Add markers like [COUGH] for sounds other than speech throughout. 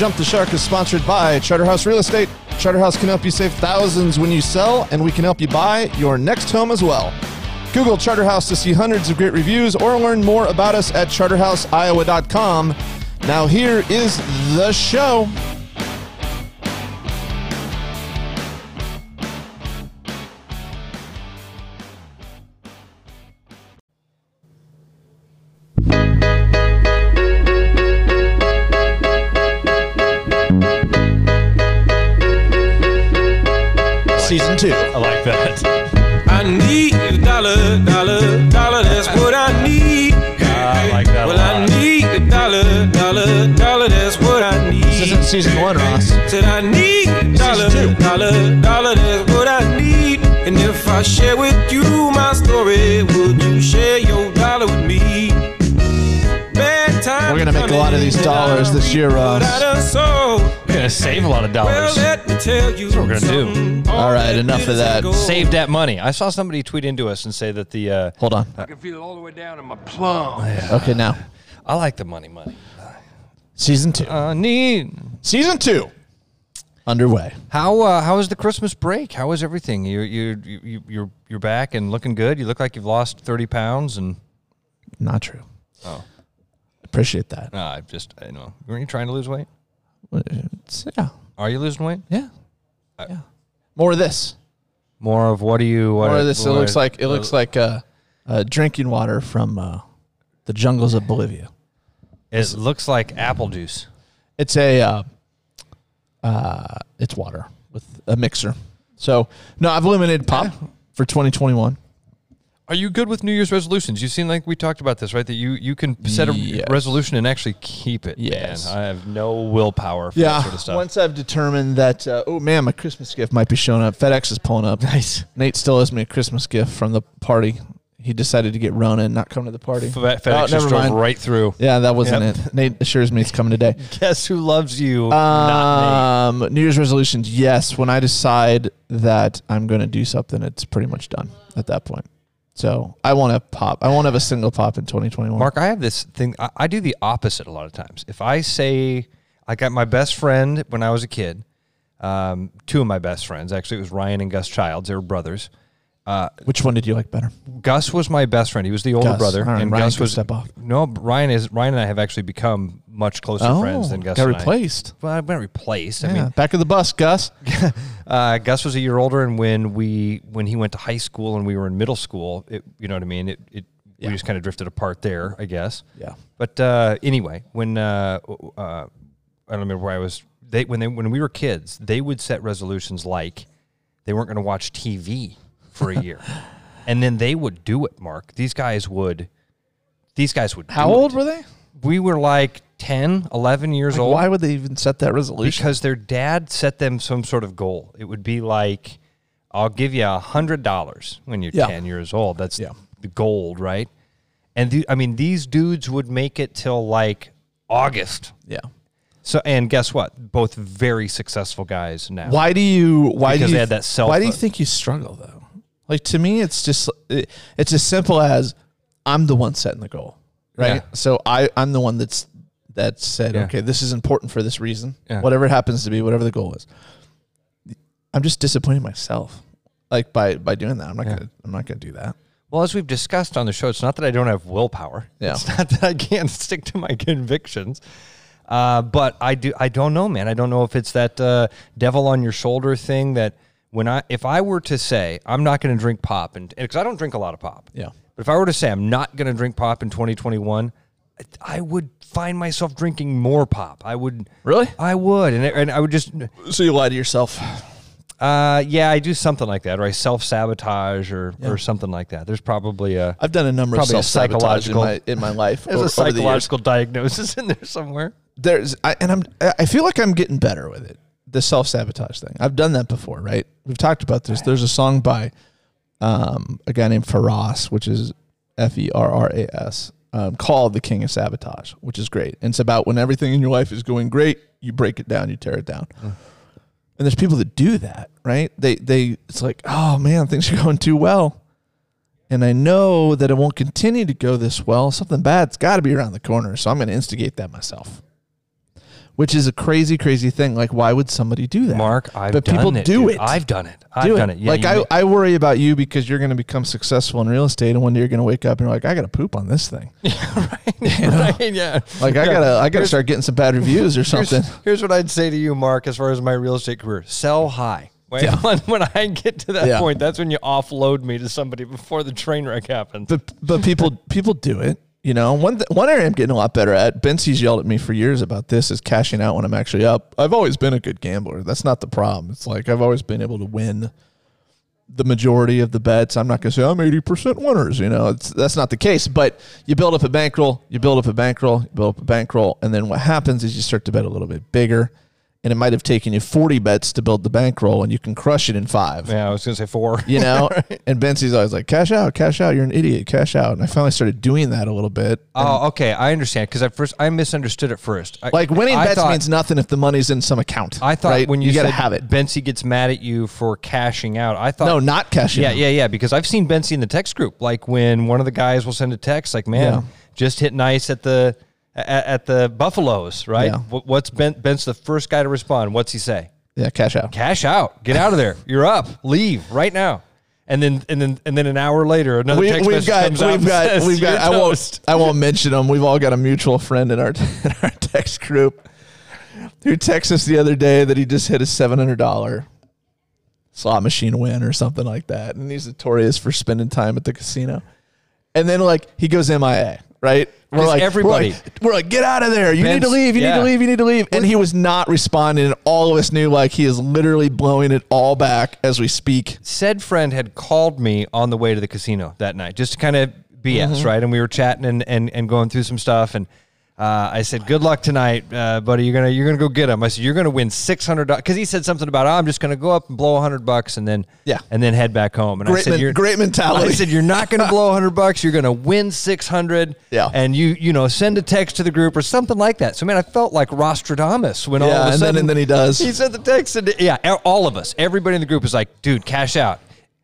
Jump the Shark is sponsored by Charterhouse Real Estate. Charterhouse can help you save thousands when you sell, and we can help you buy your next home as well. Google Charterhouse to see hundreds of great reviews or learn more about us at charterhouseiowa.com. Now, here is the show. Season one, Ross. Said I need dollar, two. dollar, dollar. That's what I need. And if I share with you my story, would you share your dollar with me? Bad We're gonna make a lot of these coming, and I dollars this year, Ross. I done sowed. We're gonna save a lot of Well, dollars. let me tell you what we're gonna do. something. All right, enough of that. Save that money. I saw somebody tweet into us and say that the uh, Hold on. I can feel it all the way down in my plum. Okay, now I like the money, money. Season two. Uh, neat. Season two underway. How uh, how was the Christmas break? How was everything? You you you you're you're back and looking good. You look like you've lost thirty pounds and Not true. Oh. Appreciate that. uh, I just I know. Weren't you trying to lose weight? It's- yeah, Are you losing weight? yeah, yeah. More of this. More of what do you? What More of this. It looks like it looks like uh, uh, drinking water from uh, the jungles of Bolivia. It looks like apple juice. It's a uh, uh, it's water with a mixer. So no, I've eliminated pop for 2021. Are you good with New Year's resolutions? You seem like we talked about this, right? That you you can set a Yes. resolution and actually keep it. Yes. man. I have no willpower for Yeah. that sort of stuff. Once I've determined that, uh, oh man, my Christmas gift might be showing up. FedEx is pulling up. Nice. Nate still owes me a Christmas gift from the party. He decided to get Rona and not come to the party. Fe- Oh, FedEx never just drove mind. right through. Yeah, that wasn't Yep. it. Nate assures me it's coming today. [LAUGHS] Guess who loves you? Not Um, New Year's resolutions. Yes, when I decide that I'm going to do something, it's pretty much done at that point. So I want to pop. I won't have a single pop in 2021. Mark, I have this thing. I, I do the opposite a lot of times. If I say I got my best friend when I was a kid, um, two of my best friends actually, it was Ryan and Gus Childs. They were brothers. Uh, Which one did you like better? Gus was my best friend. He was the older Gus. brother, All right, and Ryan Gus can was step off. no. Ryan is Ryan and I have actually become much closer friends than Gus. Oh, got and I. replaced. Well, I've been replaced. I Yeah, mean, back of the bus, Gus. [LAUGHS] uh, Gus was a year older, and when we when he went to high school and we were in middle school, it, you know what I mean. It, it Yeah. we just kind of drifted apart there, I guess. Yeah. But uh, anyway, when uh, uh, I don't remember where I was. They when they when we were kids, they would set resolutions like they weren't going to watch TV for a year, and then they would do it. Mark, these guys would. These guys would. How old it. were they? We were like 10, 11 years Like, old. why would they even set that resolution? Because their dad set them some sort of goal. It would be like, I'll give you a hundred dollars when you're Yeah. ten years old. That's Yeah. the gold, right? And the, I mean, these dudes would make it till like August. yeah. So, and guess what? Both very successful guys now. Why do you? Why Because do you? they had that self- Why do you think you struggle though? Like to me, it's just it, it's as simple as I'm the one setting the goal, right? Yeah. So I I'm the one that's that said, Yeah. okay, this is important for this reason, Yeah. whatever it happens to be, whatever the goal is. I'm just disappointing myself, like by by doing that. I'm not gonna I'm not gonna do that. Well, as we've discussed on the show, it's not that I don't have willpower. Yeah. It's not that I can't [LAUGHS] stick to my convictions. Uh, but I do. I don't know, man. I don't know if it's that uh, devil on your shoulder thing that when I, if I were to say I'm not going to drink pop, and because I don't drink a lot of pop, Yeah. But if I were to say I'm not going to drink pop in 2021, I- I would find myself drinking more pop. I would Really? I would, and and I would just So you lie to yourself. Uh, yeah, I do something like that, or I self sabotage, or or something like that. There's probably a I've done a number of self sabotage in psychological- my in my [LAUGHS] life. there's a over the psychological diagnosis in there somewhere. there's I, and I'm I feel like I'm getting better with it. The self sabotage thing. I've done that before, right? We've talked about this. There's a song by um, a guy named Ferras, which is F E R R A S, um, called "The King of Sabotage," which is great. And it's about when everything in your life is going great, you break it down, you tear it down. And there's people that do that, right? They they it's like, oh man, things are [LAUGHS] going too well. And I know that it won't continue to go this well. Something bad's got to be around the corner. So I'm going to instigate that myself. Which is a crazy, crazy thing. Like, why would somebody do that? Mark, I've but done people it. do dude. it. I've done it. I've do done it. it. Yeah, like I, I worry about you because you're going to become successful in real estate, and one day you're going to wake up and you're like, I got to poop on this thing. [LAUGHS] Yeah, [LAUGHS] right, yeah. Like I gotta, I gotta start getting some bad reviews or [LAUGHS] something. Here's, here's what I'd say to you, Mark, as far as my real estate career: sell high. When, Yeah. when, when I get to that Yeah. point, that's when you offload me to somebody before the train wreck happens. But but people people do it. You know, one th- one area I'm getting a lot better at. Bensie's yelled at me for years about this is cashing out when I'm actually up. I've always been a good gambler. That's not the problem. It's like I've always been able to win the majority of the bets. I'm not going to say I'm 80% winners. You know, that's not the case. But you build up a bankroll, you build up a bankroll, you build up a bankroll, and then what happens is you start to bet a little bit bigger. And it might have taken you 40 bets to build the bankroll, and you can crush it in five yeah, I was gonna say four. you [LAUGHS] know. And Bensie's always like, "Cash out, cash out. You're an idiot. Cash out." And I finally started doing that a little bit. Oh, okay, I understand. Because at first I misunderstood at first. I, like winning I bets thought- means nothing if the money's in some account. I thought right? when you, got to have it. Bensi gets mad at you for cashing out. I thought No, not cashing. Yeah, out. yeah, yeah. Because I've seen Bensi in the text group. Like when one of the guys will send a text, like, "Man, Yeah. just hit nice at the at, at the Buffaloes, right?" Yeah. What, what's Ben? Ben's the first guy to respond. What's he say? yeah, cash out. Cash out. Get out of there. You're up. Leave right now. And then and then and then an hour later, another We, text we've message got, comes we've and got, says, we've got. "You're I won't. I won't mention them. We've all got a mutual friend in our [LAUGHS] in our text group who texted us the other day that he just hit a seven hundred dollar slot machine win or something like that, and he's notorious for spending time at the casino. And then like he goes MIA, right? We're like everybody- we're like, we're like, get out of there! You need to leave! You need to leave! You need to leave! And he was not responding, and all of us knew like he is literally blowing it all back as we speak. said friend had called me on the way to the casino that night just to kind of BS, mm-hmm. right? And we were chatting and, and, and going through some stuff. And uh, I said, "Good luck tonight, uh, buddy. You're gonna you're gonna go get him." I said, "You're gonna win six hundred dollars," because he said something about, oh, "I'm just gonna go up and blow a hundred bucks and then Yeah. and then head back home." And I said, men- "You're great mentality. I said, "You're not gonna blow a hundred bucks. You're gonna win six hundred. Yeah. and you you know send a text to the group or something like that." So man, I felt like Rostradamus when all of a and then- sudden and then he does. He sent the text and yeah, all of us, everybody in the group was like, "Dude, cash out."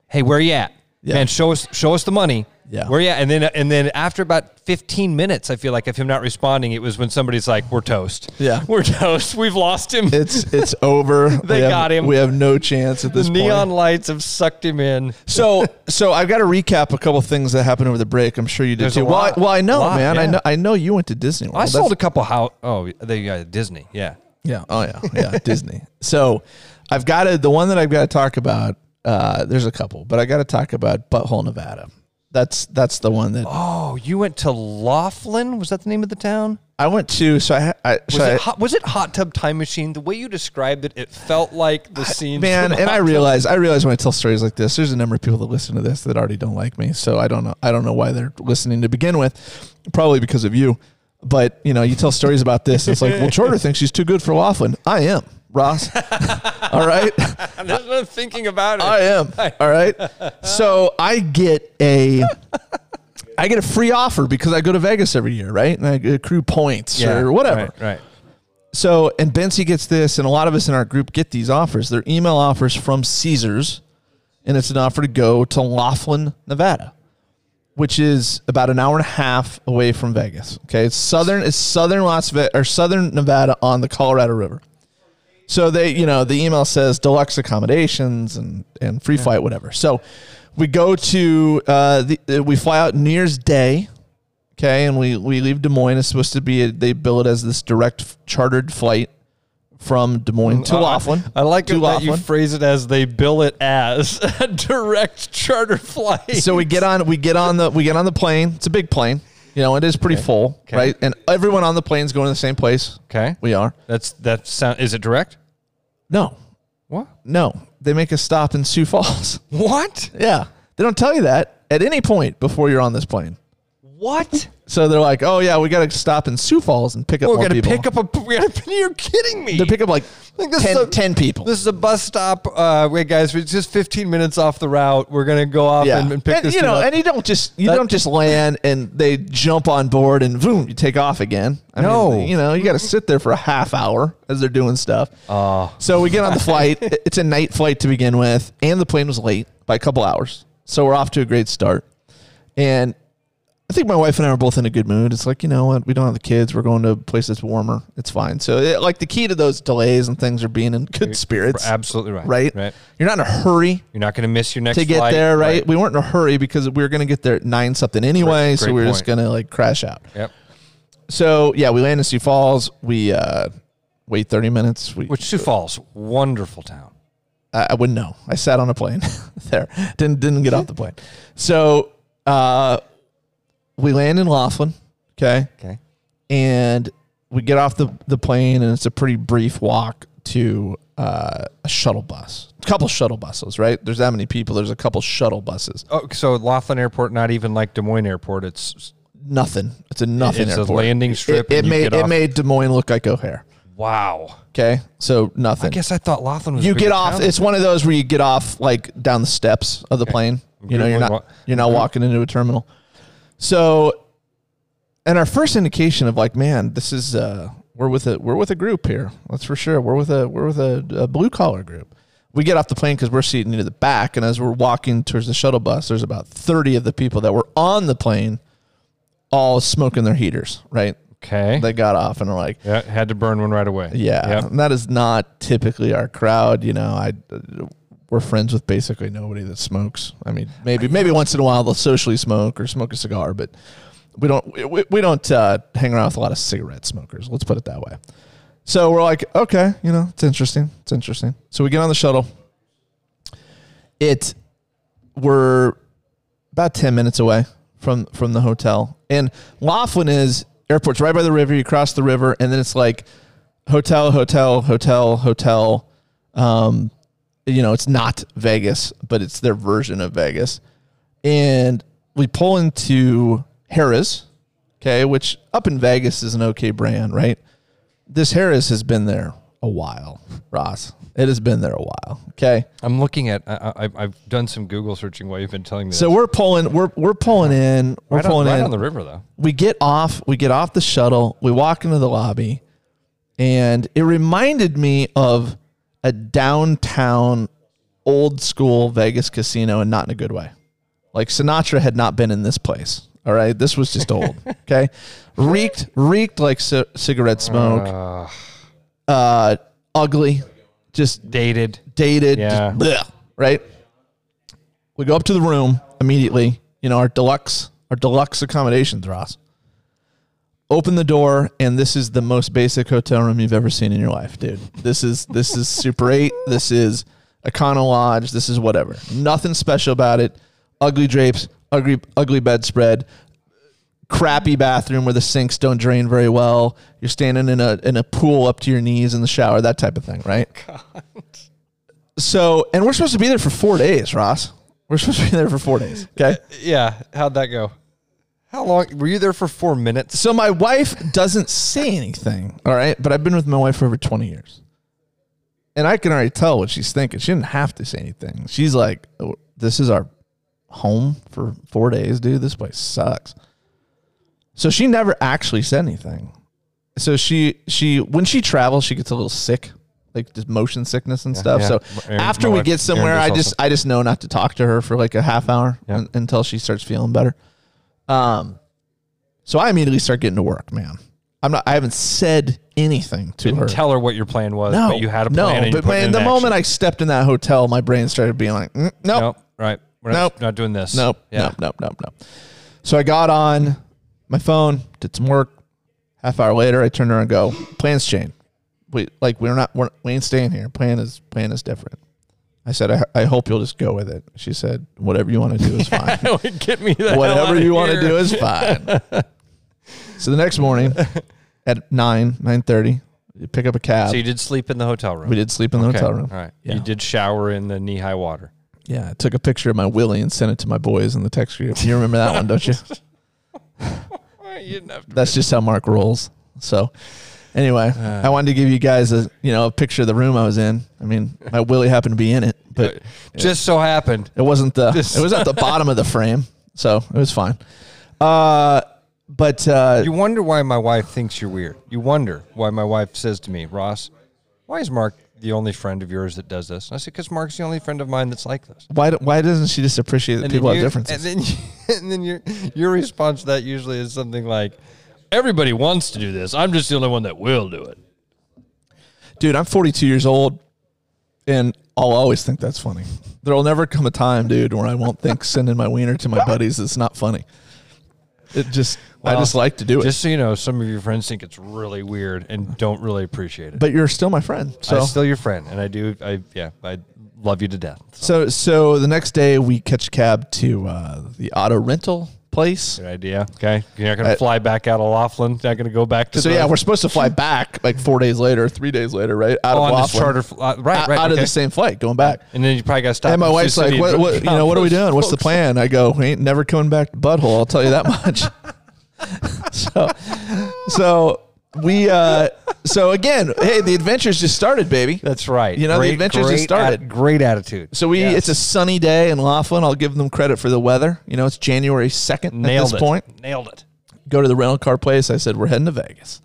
Hey, where you at? Yeah. Man, show us show us the money. Yeah. Where yeah. And then and then after about 15 minutes, I feel like of him not responding, it was when somebody's like, "We're toast." Yeah. [LAUGHS] We're toast. We've lost him. It's it's over. [LAUGHS] They have- got him. We have no chance at this the point. neon lights have sucked him in. So, so I've got to recap a couple things that happened over the break. I'm sure you did There's too. well, I, well, I know, Lot, man. I know. I know you went to Disney World. I sold a couple house. Oh, they got Disney. Yeah. Yeah. Oh yeah. Yeah. [LAUGHS] Disney. So, I've got to the one that I've got to talk about. Uh, there's a couple, but I got to talk about Butthole, Nevada. That's that's the one that Oh, you went to Laughlin? Was that the name of the town? I went to. So I, I, Was so I it hot, was it Hot Tub Time Machine? The way you described it, it felt like the scene. man, and [LAUGHS] I Hot Tub- realize I realize when I tell stories like this, there's a number of people that listen to this that already don't like me. So I don't know. I don't know why they're listening to begin with. Probably because of you. But you know, you tell stories about this. It's like, well, Charter [LAUGHS] thinks she's too good for Laughlin. I am, Ross. [LAUGHS] All right. [LAUGHS] There's no thinking about it. I am. [LAUGHS] All right. So I get a I get a free offer because I go to Vegas every year, right? And I accrue points or whatever. Right. right. So and Bensi gets this, and a lot of us in our group get these offers. They're email offers from Caesars, and it's an offer to go to Laughlin, Nevada, which is about an hour and a half away from Vegas. Okay, it's southern. It's southern Las Vegas or southern Nevada on the Colorado River. So they, you know, the email says deluxe accommodations and and free flight, whatever. So we go to uh, the uh, we fly out New Year's Day, okay, and we we leave Des Moines. It's supposed to be a, they bill it as this direct f- chartered flight from Des Moines to Uh, Laughlin. I like to that you phrase it as they bill it as [LAUGHS] a direct charter flight. so we get on we get on the we get on the plane. It's a big plane. You know, it is pretty full, Okay. right? And everyone on the plane is going to the same place. okay. We are. That's that sound. Is it direct? No. What? No, they make a stop in Sioux Falls. [LAUGHS] What? yeah, they don't tell you that at any point before you're on this plane. What? So they're like, "Oh yeah, we got to stop in Sioux Falls and pick up We're more gonna people." pick up a. We [LAUGHS] gotta, you're kidding me. They pick up like Like, this 10, is a- 10 people. This is a bus stop. Uh, wait, guys, it's just 15 minutes off the route. We're gonna go off yeah, and, and pick this. you know, up. and you don't just you That- don't just land and they jump on board and boom, you take off again. I No. mean, you know, you got to sit there for a half hour as they're doing stuff. Oh. So we get on the flight. It- [LAUGHS] it's a night flight to begin with, and the plane was late by a couple hours. So we're off to a great start. And I think my wife and I are both in a good mood. It's like, you know what? We don't have the kids. We're going to a place that's warmer. It's fine. So, it, like, the key to those delays and things are being in good spirits. absolutely right. Right? Right. You're not in a hurry You're not gonna miss your next to get flight. there, right? We weren't in a hurry because we were going to get there at nine something anyway. Great- so we were just going to like crash out. Yep. So, yeah, we land in Sioux Falls. We uh, wait 30 minutes. We, Which Sioux Falls, wonderful town. I, I wouldn't know. I sat on a plane [LAUGHS] there. Didn't didn't get off the plane. So uh, we land in Laughlin, okay, Okay. and we get off the, the plane, and it's a pretty brief walk to uh, a shuttle bus. A couple shuttle buses, right? There's that many people. There's a couple shuttle buses. Oh, so Laughlin Airport, not even like Des Moines Airport. It's Nothing. It's a nothing. It's a landing strip It, it made it off- made Des Moines look like O'Hare. wow. Okay, so nothing. I guess I thought Laughlin was. you get off. town. It's one of those where you get off like down the steps of the plane. You know, you're not you're not walking into a terminal. So, and our first indication of like, man, this is uh, we're with a we're with a group here. That's for sure. We're with a we're with a, a blue collar group. We get off the plane because we're seated near the back, and as we're walking towards the shuttle bus, there's about thirty of the people that were on the plane, all smoking their heaters. Right? okay. They got off and are like, yeah, had to burn one right away. yeah, Yep. and that is not typically our crowd. You know, I we're friends with basically nobody that smokes. I mean, maybe maybe once in a while they'll socially smoke or smoke a cigar, but we don't we, we don't uh, hang around with a lot of cigarette smokers. Let's put it that way. So we're like, okay, you know, it's interesting. It's interesting. So we get on the shuttle. It we're about 10 minutes away from from the hotel. And Laughlin is airport's right by the river. You cross the river and then it's like hotel, hotel, hotel, hotel. Um, you know, it's not Vegas, but it's their version of Vegas. And we pull into Harrah's, okay, which up in Vegas is an okay brand, right? This Harrah's has been there a while, Ross. It has been there a while, okay? I'm looking at. I, I, I've done some Google searching while you've been telling me. So this. we're pulling, we're we're pulling in, we're right, on, pulling right in. on the river though. we get off we get off the shuttle we walk into the lobby and it reminded me of a downtown old school vegas casino and not in a good way like sinatra had not been in this place all right this was just old [LAUGHS] okay reeked reeked like c- cigarette smoke Uh, uh ugly just dated. dated, Yeah. bleh, right? We go up to the room immediately. You know our deluxe, our deluxe accommodations, Ross. Open the door, and this is the most basic hotel room you've ever seen in your life, dude. This is this is Super Eight. This is Econo Lodge. This is whatever. Nothing special about it. Ugly drapes, ugly ugly bedspread, crappy bathroom where the sinks don't drain very well. You're standing in a in a pool up to your knees in the shower, that type of thing, right? God. So, and we're supposed to be there for four days, Ross. We're supposed to be there for four days. Okay. Yeah. How'd that go? How long were you there for? Four minutes. So my wife doesn't say anything. All right. But I've been with my wife for over 20 years. And I can already tell what she's thinking. She didn't have to say anything. She's like, oh, this is our home for four days, dude. This place sucks. So she never actually said anything. So she she when she travels, she gets a little sick, like just motion sickness and stuff. yeah. So Aaron- after we wife- get somewhere, I also. just I just know not to talk to her for like a half hour Yeah. un- until she starts feeling better. Um, so I immediately start getting to work, man. I'm not. I haven't said anything to Didn't her. tell her what your plan was, no, but you had a no. plan. and but man, the action. moment I stepped in that hotel, my brain started being like, mm, nope, Nope. Right. We're not, Nope. not doing this. nope, Yeah. nope, nope, nope, nope. So I got on my phone, did some work. Half hour later, I turned around and go, plans change. We like we're not we're, we ain't staying here. Plan is plan is different. I said, I, I hope you'll just go with it. She said, whatever you want to do is [LAUGHS] fine. Get me the hell whatever you want to do is fine. [LAUGHS] so the next morning [LAUGHS] at nine nine thirty, You pick up a cab. So you did sleep in the hotel room. we did sleep in the Okay, hotel room. All right. Yeah. You did shower in the knee high water. Yeah, I took a picture of my willy and sent it to my boys in the text group. You remember that one, don't you? You didn't have to. That's just how Mark rolls. So, anyway, Uh. I wanted to give you guys a you know a picture of the room I was in. I mean, my willy happened to be in it, but Just so happened. it wasn't the Just- it was at the [LAUGHS] bottom of the frame, so it was fine. Uh, but uh, You wonder why my wife thinks you're weird. You wonder why my wife says to me, Ross, why is Mark the only friend of yours that does this? And I said, because Mark's the only friend of mine that's like this. why do- why doesn't she just appreciate that And people then have you- differences? And then, you, [LAUGHS] and then your your response to that usually is something like, "Everybody wants to do this. I'm just the only one that will do it." Dude, I'm 42 years old, and I'll always think that's funny. There'll never come a time, dude, where I won't think [LAUGHS] sending my wiener to my buddies is not funny. It just, I just like to do it. Just so you know, some of your friends think it's really weird and don't really appreciate it. but you're still my friend. So, I'm still your friend, and I do. I yeah, I love you to death. so, So, so the next day we catch a cab to uh, the auto rental place. good idea. Okay, you're not gonna I- fly back out of Laughlin. You're not gonna go back to. So the, yeah, we're supposed to fly back like four days later, three days later, right? Out oh, of on Laughlin, charter. fl- Uh, right, out, right. out of the same flight, going back. And then you probably got to stop. And my wife's like, what, what, you know, what are we doing? What's the plan? I go, we ain't never coming back to Butthole. I'll tell you that much. [LAUGHS] so, so we, uh, so again, hey, the adventures just started, baby. That's right. You know, the adventures just started. at- great attitude. So we, Yes. it's a sunny day in Laughlin. I'll give them credit for the weather. You know, it's January 2nd nailed at this it. point. Nailed it. Go to the rental car place. I said, we're heading to Vegas.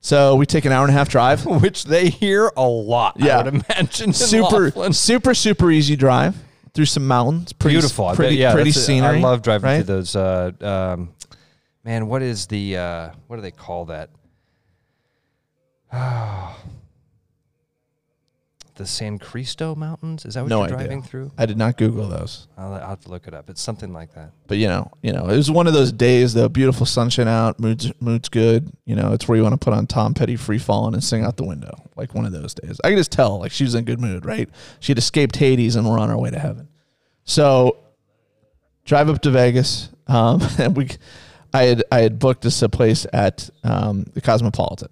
So we take an hour and a half drive. [LAUGHS] Which they hear a lot. Yeah. I would imagine. super, Laughlin. super, super easy drive through some mountains. Pretty, beautiful. I bet- pretty, yeah, pretty scenery. I love driving right? through those. Uh, um, man, what is the uh, what do they call that? [SIGHS] the San Cristo Mountains. Is that what No you're idea. driving through? I did not Google those, I'll, I'll have to look it up. It's something like that. but you know, you know, it was one of those days though. Beautiful sunshine out, mood's mood's good. You know, it's where you want to put on Tom Petty "Free Falling" and sing out the window, like one of those days. I could just tell, like she was in good mood, right? She had escaped Hades and we're on our way to heaven. So, drive up to Vegas, um, [LAUGHS] and we, I had I had booked us a place at um, the Cosmopolitan,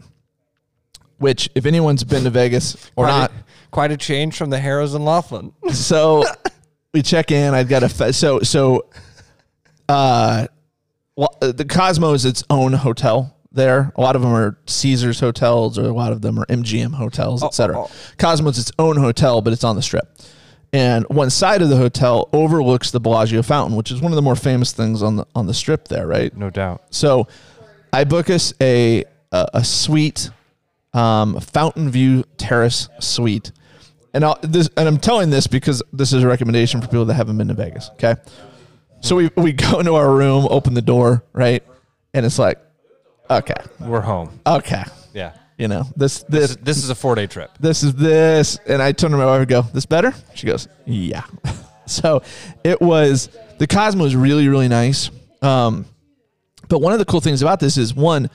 which if anyone's been to Vegas or quite not, A, quite a change from the Harrah's and Laughlin. [LAUGHS] so we check in. I've got a fe- so so. Uh, well, uh, the Cosmo is its own hotel. There, a lot of them are Caesar's hotels, or a lot of them are MGM hotels, etc. oh. Cosmo's its own hotel, but it's on the strip. And one side of the hotel overlooks the Bellagio fountain, which is one of the more famous things on the on the strip there, right? No doubt. So I book us a a, a suite, um, Fountain View Terrace suite, and I'll, this and I'm telling this because this is a recommendation for people that haven't been to Vegas. Okay, so we we [LAUGHS] go into our room, open the door, right, and it's like, okay, We're home. okay, Yeah. you know this This, this this is a four day trip. this is this. And I turn to my wife and go, this better? She goes, yeah. [LAUGHS] so it was, the Cosmo is really, really nice. Um, but one of the cool things about this is one,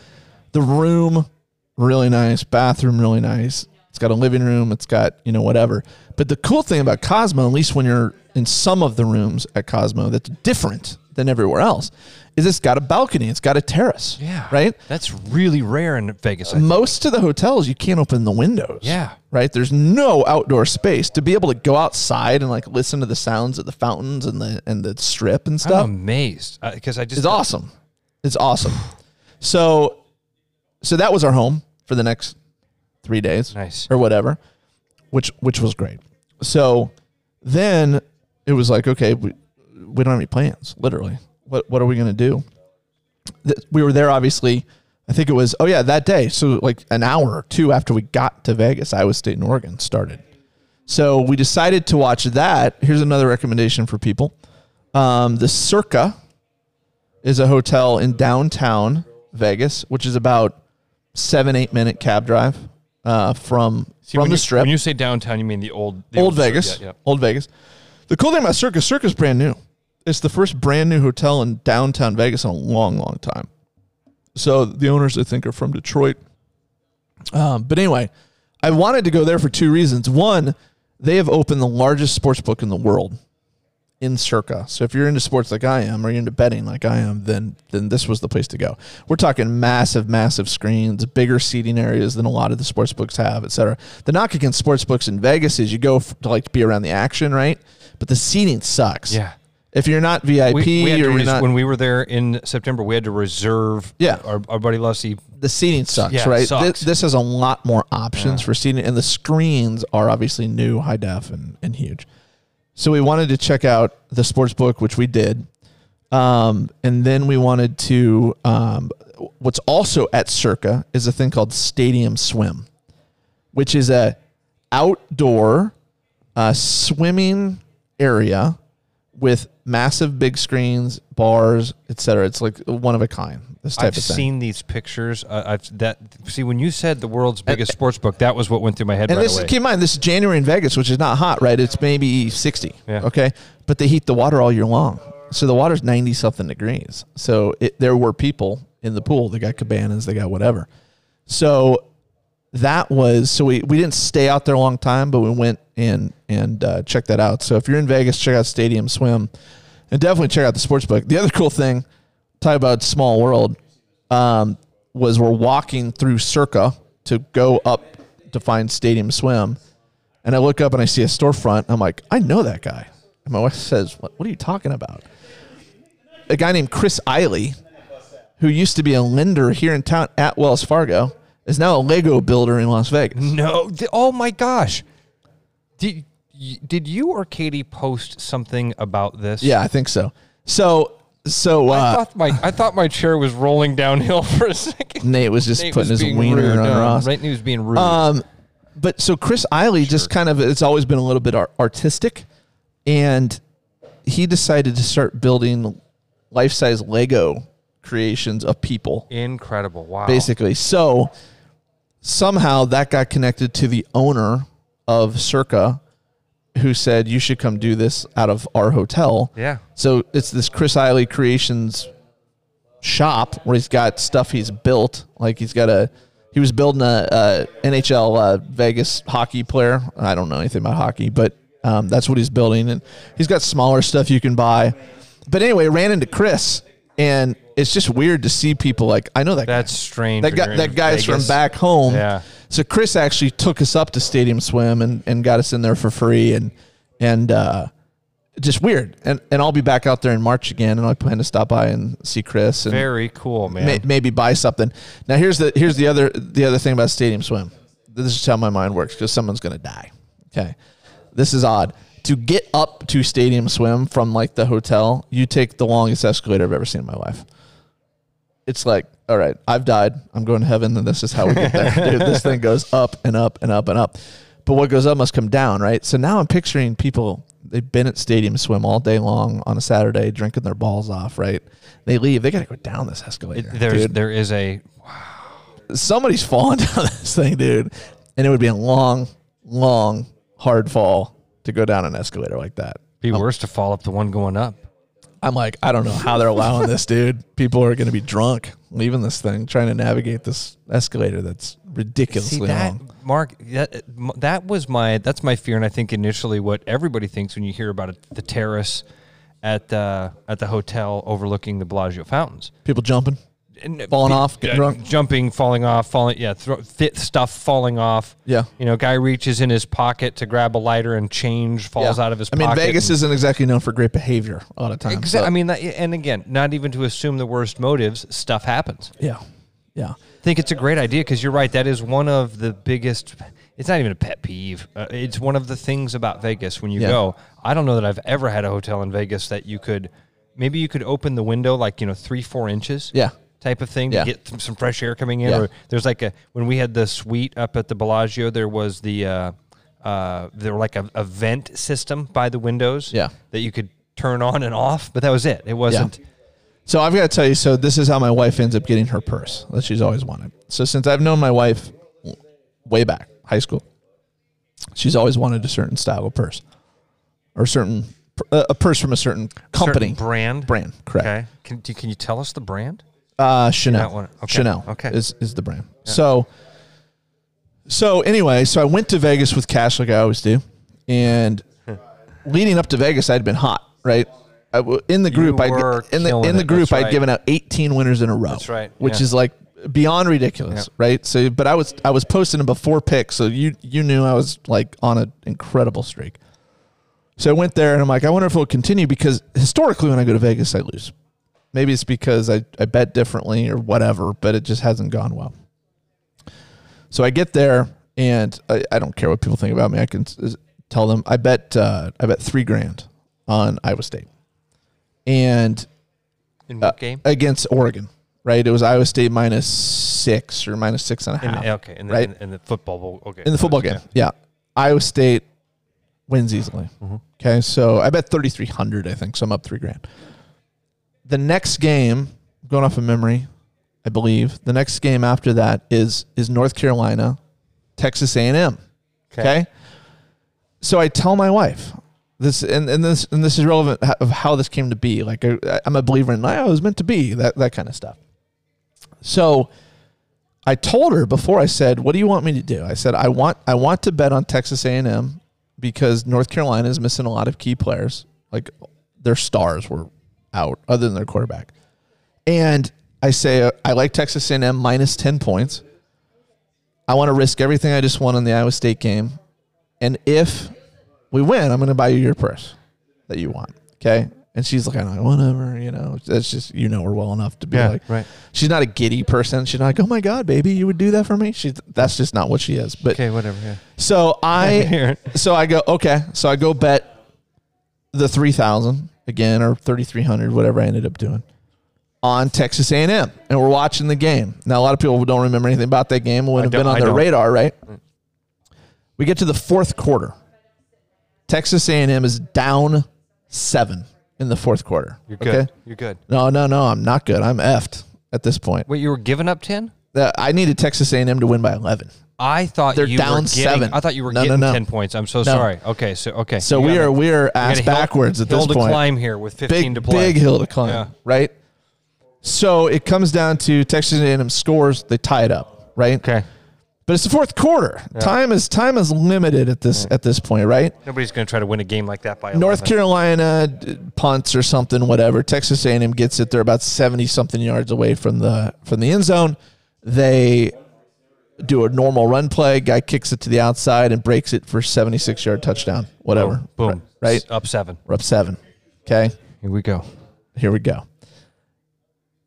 the room, really nice, bathroom, really nice. It's got a living room. It's got, you know, whatever. But the cool thing about Cosmo, at least when you're in some of the rooms at Cosmo, that's different than everywhere else, is it's got a balcony. It's got a terrace. Yeah. Right? That's really rare in Vegas. I think. Most of the hotels, you can't open the windows Yeah. right? There's no outdoor space to be able to go outside and like listen to the sounds of the fountains and the and the strip and stuff. I'm stuff. amazed uh, because I just It's awesome. It's awesome. [SIGHS] So, so that was our home for the next three days, Nice. or whatever, which which was great. So then it was like, okay, we we don't have any plans. Literally, what what are we gonna do? Th- We were there, obviously. I think it was oh yeah that day. So like an hour or two after we got to Vegas, Iowa State and Oregon started. So we decided to watch that. Here's another recommendation for people. Um, the Circa is a hotel in downtown Vegas, which is about seven eight minute cab drive uh, from See, from the you- strip. When you say downtown, you mean the old the old Cirque, Vegas, Yeah, yeah. old Vegas. The cool thing about Circa's, Circa's brand new. It's the first brand new hotel in downtown Vegas in a long, long time. So the owners, I think, are from Detroit. Um, but anyway, I wanted to go there for two reasons. One, they have opened the largest sports book in the world, in Circa. So if you're into sports like I am, or you're into betting like I am, then then this was the place to go. We're talking massive, massive screens, bigger seating areas than a lot of the sports books have, et cetera. The knock against sports books in Vegas is you go f- to like be around the action, right? But the seating sucks. Yeah. If you're not VIP We, we or you're res- not, when we were there in September, we had to reserve. Yeah. our, our buddy Lucy. the seating sucks, Yeah, right? sucks. This, this has a lot more options for seating, and the screens are obviously new, high def, and, and huge. So we wanted to check out the sports book, which we did, um, and then we wanted to. Um, what's also at Circa is a thing called Stadium Swim, which is a outdoor uh, swimming area with massive big screens, bars, etc. It's like one of a kind. This type I've of thing. seen these pictures. Uh, I've that see when you said the world's biggest sports book, that was what went through my head And right this, away. keep in mind, this is January in Vegas, which is not hot, right? It's maybe 60. Yeah. Okay. But they heat the water all year long. So the water's 90 something degrees. So it, there were people in the pool. They got cabanas, they got whatever. So that was, so we, we didn't stay out there a long time, but we went and, and uh, checked that out. So if you're in Vegas, check out Stadium Swim and definitely check out the sports book. The other cool thing, talk about small world, um, was we're walking through Circa to go up to find Stadium Swim, and I look up and I see a storefront. I'm like, I know that guy. And my wife says, "What, what are you talking about?" A guy named Chris Eiley, who used to be a lender here in town at Wells Fargo, is now a Lego builder in Las Vegas. no, th- oh my gosh, did y- did you or Katie post something about this? Yeah, I think so. So, so I uh, thought my I thought my chair was rolling downhill [LAUGHS] for a second. Nate was just Nate putting was his wiener rude. on No, Ross. Right, he was being rude. Um, but so Chris Eiley just kind of it's always been a little bit artistic, and he decided to start building life size Lego creations of people, Incredible! Wow. basically. So somehow that got connected to the owner of Circa, who said you should come do this out of our hotel. Yeah. So it's this Chris Eiley Creations shop where he's got stuff he's built. Like he's got a, he was building a, a NHL uh, Vegas hockey player. I don't know anything about hockey, but um, that's what he's building. And he's got smaller stuff you can buy. But anyway, ran into Chris, and it's just weird to see people like I know that That's guy. strange. That guy, that guy's from back home. Yeah. So Chris actually took us up to Stadium Swim and, and got us in there for free and and uh, just weird. And and I'll be back out there in March again, and I plan to stop by and see Chris and Very cool, man. may, maybe buy something. Now here's the here's the other the other thing about Stadium Swim. This is how my mind works because someone's gonna die. Okay, this is odd. To get up to Stadium Swim from like the hotel, you take the longest escalator I've ever seen in my life. It's like, all right, I've died. I'm going to heaven, and this is how we get there. Dude, this thing goes up and up and up and up. But what goes up must come down, right? So now I'm picturing people, they've been at Stadium Swim all day long on a Saturday, drinking their balls off, right? They leave. They got to go down this escalator. It- there's dude. there is a Somebody's falling [LAUGHS] down this thing, dude. And it would be a long, long, hard fall to go down an escalator like that. be um, worse to fall up the one going up. I'm like, I don't know how they're allowing this, dude. People are going to be drunk leaving this thing, trying to navigate this escalator that's ridiculously See that, long. Mark? That that was my that's my fear, and I think initially what everybody thinks when you hear about it, the terrace at uh, at the hotel overlooking the Bellagio fountains, People jumping. And Falling pe- off, getting uh, drunk. jumping, falling off, falling, yeah, throw, fit stuff falling off. Yeah. you know, guy reaches in his pocket to grab a lighter and change falls Yeah. out of his I mean. Vegas and- isn't exactly known for great behavior a lot of times. Exa- so- I mean, that, and again, not even to assume the worst motives, stuff happens. yeah. Yeah. I think it's a great idea because you're right. That is one of the biggest. It's not even a pet peeve. Uh, it's one of the things about Vegas when you Yeah. go. I don't know that I've ever had a hotel in Vegas that you could, maybe you could open the window like you know three four inches. Yeah. Type of thing to Yeah. get some- some fresh air coming in. Yeah. Or there's like a when we had the suite up at the Bellagio, there was the uh, uh, there were like a, a vent system by the windows. Yeah. That you could turn on and off, but that was it. It wasn't. So I've got to tell you, so this is how my wife ends up getting her purse that she's always wanted. So since I've known my wife way back, high school, she's always wanted a certain style of purse or certain uh, a purse from a certain company Certain brand. brand. Correct. Okay. Can, can you tell us the brand? Uh, Chanel. One. Okay. Chanel. Okay. Is is the brand. So. So anyway, so I went to Vegas with cash like I always do, and [LAUGHS] leading up to Vegas, I'd been hot. right? I in the group, I in the in the group, I'd given out 18 winners in a row. That's right, which yeah. is like beyond ridiculous, right? So, but I was I was posting them before picks, so you you knew I was like on an incredible streak. So I went there and I'm like, I wonder if it'll continue because historically when I go to Vegas, I lose. Maybe it's because I, I bet differently or whatever, but it just hasn't gone well. So I get there and I, I don't care what people think about me. I can tell them I bet uh, I bet three grand on Iowa State and In uh, game? against Oregon. Right, it was Iowa State minus six or minus six and a In, half. okay, in the, right? in, in the football bowl. Okay, in the football game. Yeah. Iowa State wins easily. Okay, so I bet thirty three hundred. I think so. I'm up three grand. The next game, going off of memory, I believe the next game after that is is North Carolina, Texas A and M. Okay. So I tell my wife this, and, and this and this is relevant of how this came to be. Like I, I'm a believer in, oh, it was meant to be that that kind of stuff. So I told her before I said, "What do you want me to do?" I said, "I want I want to bet on Texas A&M because North Carolina is missing a lot of key players. Like their stars were out other than their quarterback." And I say uh, I like Texas A&M minus 10 points. I want to risk everything I just won on the Iowa State game. And if we win, I'm going to buy you your purse that you want. Okay? And she's like, I don't whatever, you know. That's just you know her well enough to be Yeah, like, right. She's not a giddy person. She's not like, oh my god, baby, you would do that for me. She's that's just not what she is. But Okay, whatever. Yeah. so I [LAUGHS] so I go okay. So I go bet the three thousand again or thirty three hundred, whatever I ended up doing on Texas A and M, and we're watching the game. Now a lot of people don't remember anything about that game. It wouldn't have been on I their don't. radar, right? We get to the fourth quarter. Texas A and M is down seven in the fourth quarter. You're good. You're good. No, no, no. I'm not good. I'm effed at this point. Wait, you were giving up ten? Uh, I needed Texas A&M to win by 11. I thought They're you down were getting, seven. I thought you were No, no, getting no. ten points. I'm so No. sorry. Okay, so okay. So we are we are ass a hill- backwards at hill this to climb here with 15 Big to play. big hill to climb, Yeah. right? So it comes down to Texas A&M scores, they tie it up, right? Okay. But it's the fourth quarter. Time is time is limited at this at this point, right? Nobody's going to try to win a game like that by North 11. Carolina punts or something, whatever. Texas A&M gets it. They're about seventy something yards away from the from the end zone. They do a normal run play. Guy kicks it to the outside and breaks it for seventy six yard touchdown. Whatever. Boom. Boom. Right. Up seven. We're up seven. Okay. Here we go. Here we go.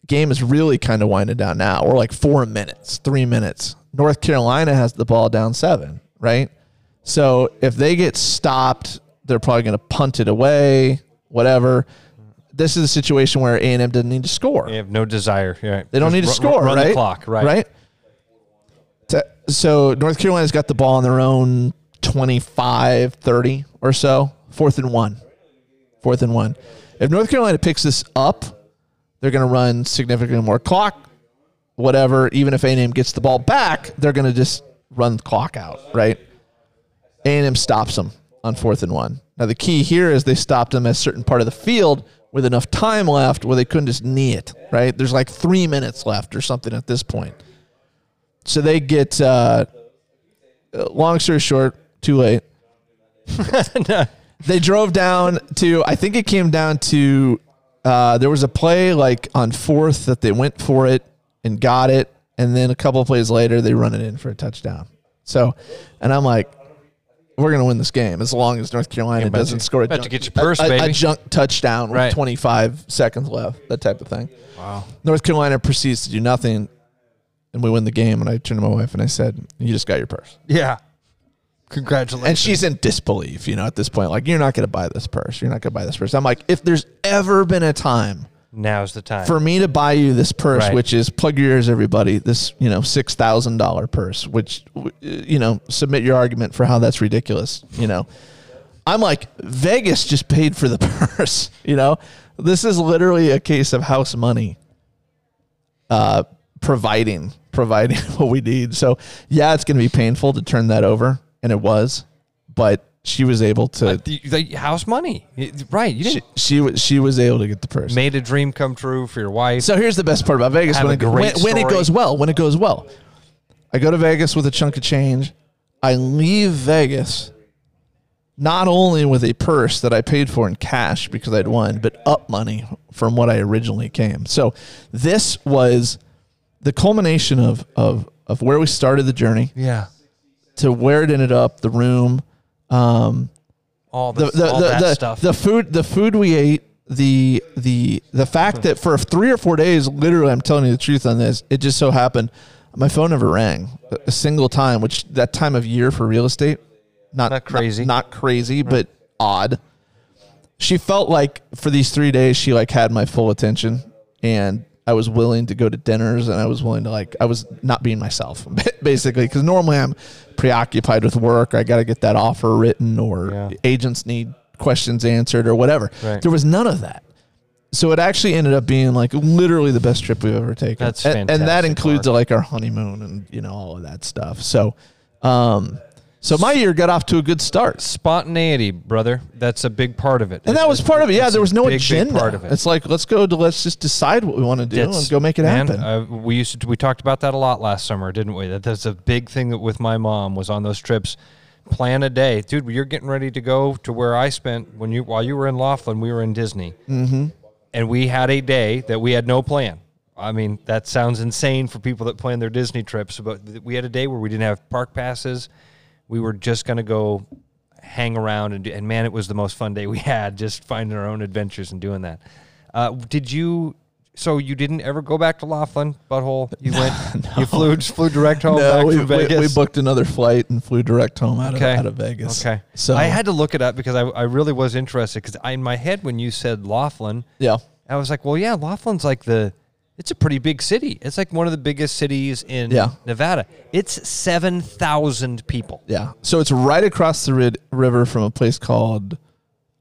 Game is really kind of winding down now. We're like four minutes, three minutes. North Carolina has the ball down seven, right? So if they get stopped, they're probably going to punt it away, whatever. This is a situation where A&M doesn't need to score. They have no desire. Yeah. They don't Just need to ru- score, run right? the clock, right? Right. So North Carolina's got the ball on their own 25, 30 or so. Fourth and one. Fourth and one. If North Carolina picks this up, they're going to run significantly more clock, whatever. Even if A&M gets the ball back, they're going to just run the clock out, right? A&M stops them on fourth and one. Now the key here is they stopped them at a certain part of the field with enough time left where they couldn't just knee it, right? There's like three minutes left or something at this point. So they get, uh, long story short, too late. [LAUGHS] they drove down to, I think it came down to, uh, there was a play like on fourth that they went for it and got it. And then a couple of plays later, they run it in for a touchdown. So, and I'm like, we're going to win this game as long as North Carolina Yeah, doesn't score a you junk, get your purse, a, a- a junk touchdown with Right. 25 seconds left, that type of thing. Wow. North Carolina proceeds to do nothing, and we win the game. And I turned to my wife and I said, "You just got your purse." Yeah. Congratulations. And she's in disbelief, you know, at this point, like, "You're not going to buy this purse. You're not going to buy this purse." I'm like, "If there's ever been a time Now's the time. for me to buy you this purse, Right. which is plug your ears, everybody, this you know six thousand dollar purse, which you know, submit your argument for how that's ridiculous, you know." I'm like, Vegas just paid for the [LAUGHS] purse, you know. This is literally a case of house money uh, providing providing [LAUGHS] what we need. So yeah, it's going to be painful to turn that over, and it was, but she was able to. Uh, the, the house money. Right. You she, didn't she was she was able to get the purse. made a dream come true for your wife. So here's the best part about Vegas when a it, great when, when it goes well. When it goes well, I go to Vegas with a chunk of change. I leave Vegas not only with a purse that I paid for in cash because I'd won, but up money from what I originally came. So this was the culmination of of of where we started the journey Yeah. to where it ended up, the room, um, All the the, the all the, that the, stuff. the food the food we ate the the the fact that for three or four days literally i'm telling you the truth on this it just so happened my phone never rang a- single time which that time of year for real estate not Not crazy. not, crazy but odd she felt like for these three days she like had my full attention and i was willing to go to dinners and i was willing to like i was not being myself [LAUGHS] basically because normally i'm preoccupied with work i got to get that offer written or Yeah. agents need questions answered or whatever Right. there was none of that so it actually ended up being like literally the best trip we've ever taken That's and, and that includes Mark. like our honeymoon and you know all of that stuff so um so my year got off to a good start Spontaneity, brother. That's a big part of it. and that was part of it. Yeah, there was no big, big agenda. part of it. It's like let's go to let's just decide what we want to do and go make it man, happen. Uh, we used to we talked about that a lot last summer, didn't we? That that's a big thing that with my mom was on those trips. Plan a day, dude. You're getting ready to go to where I spent when you while you were in Laughlin. We were in Disney, mm-hmm. and we had a day that we had no plan. I mean, that sounds insane for people that plan their Disney trips, but we had a day where we didn't have park passes. We were just going to go hang around and, do, and man, it was the most fun day we [LAUGHS] had just finding our own adventures and doing that. Uh, did you? So you didn't ever go back to Laughlin, butthole? You went, [LAUGHS] you flew, just flew direct home no, back we, from we, we booked another flight and flew direct home out, Okay. of, out of Vegas. Okay, So I had to look it up because I, I really was interested because in my head when you said Laughlin, yeah. I was like, well, yeah, Laughlin's like the, it's a pretty big city. It's like one of the biggest cities in Yeah. Nevada. It's seven thousand people. Yeah. So it's right across the rid- river from a place called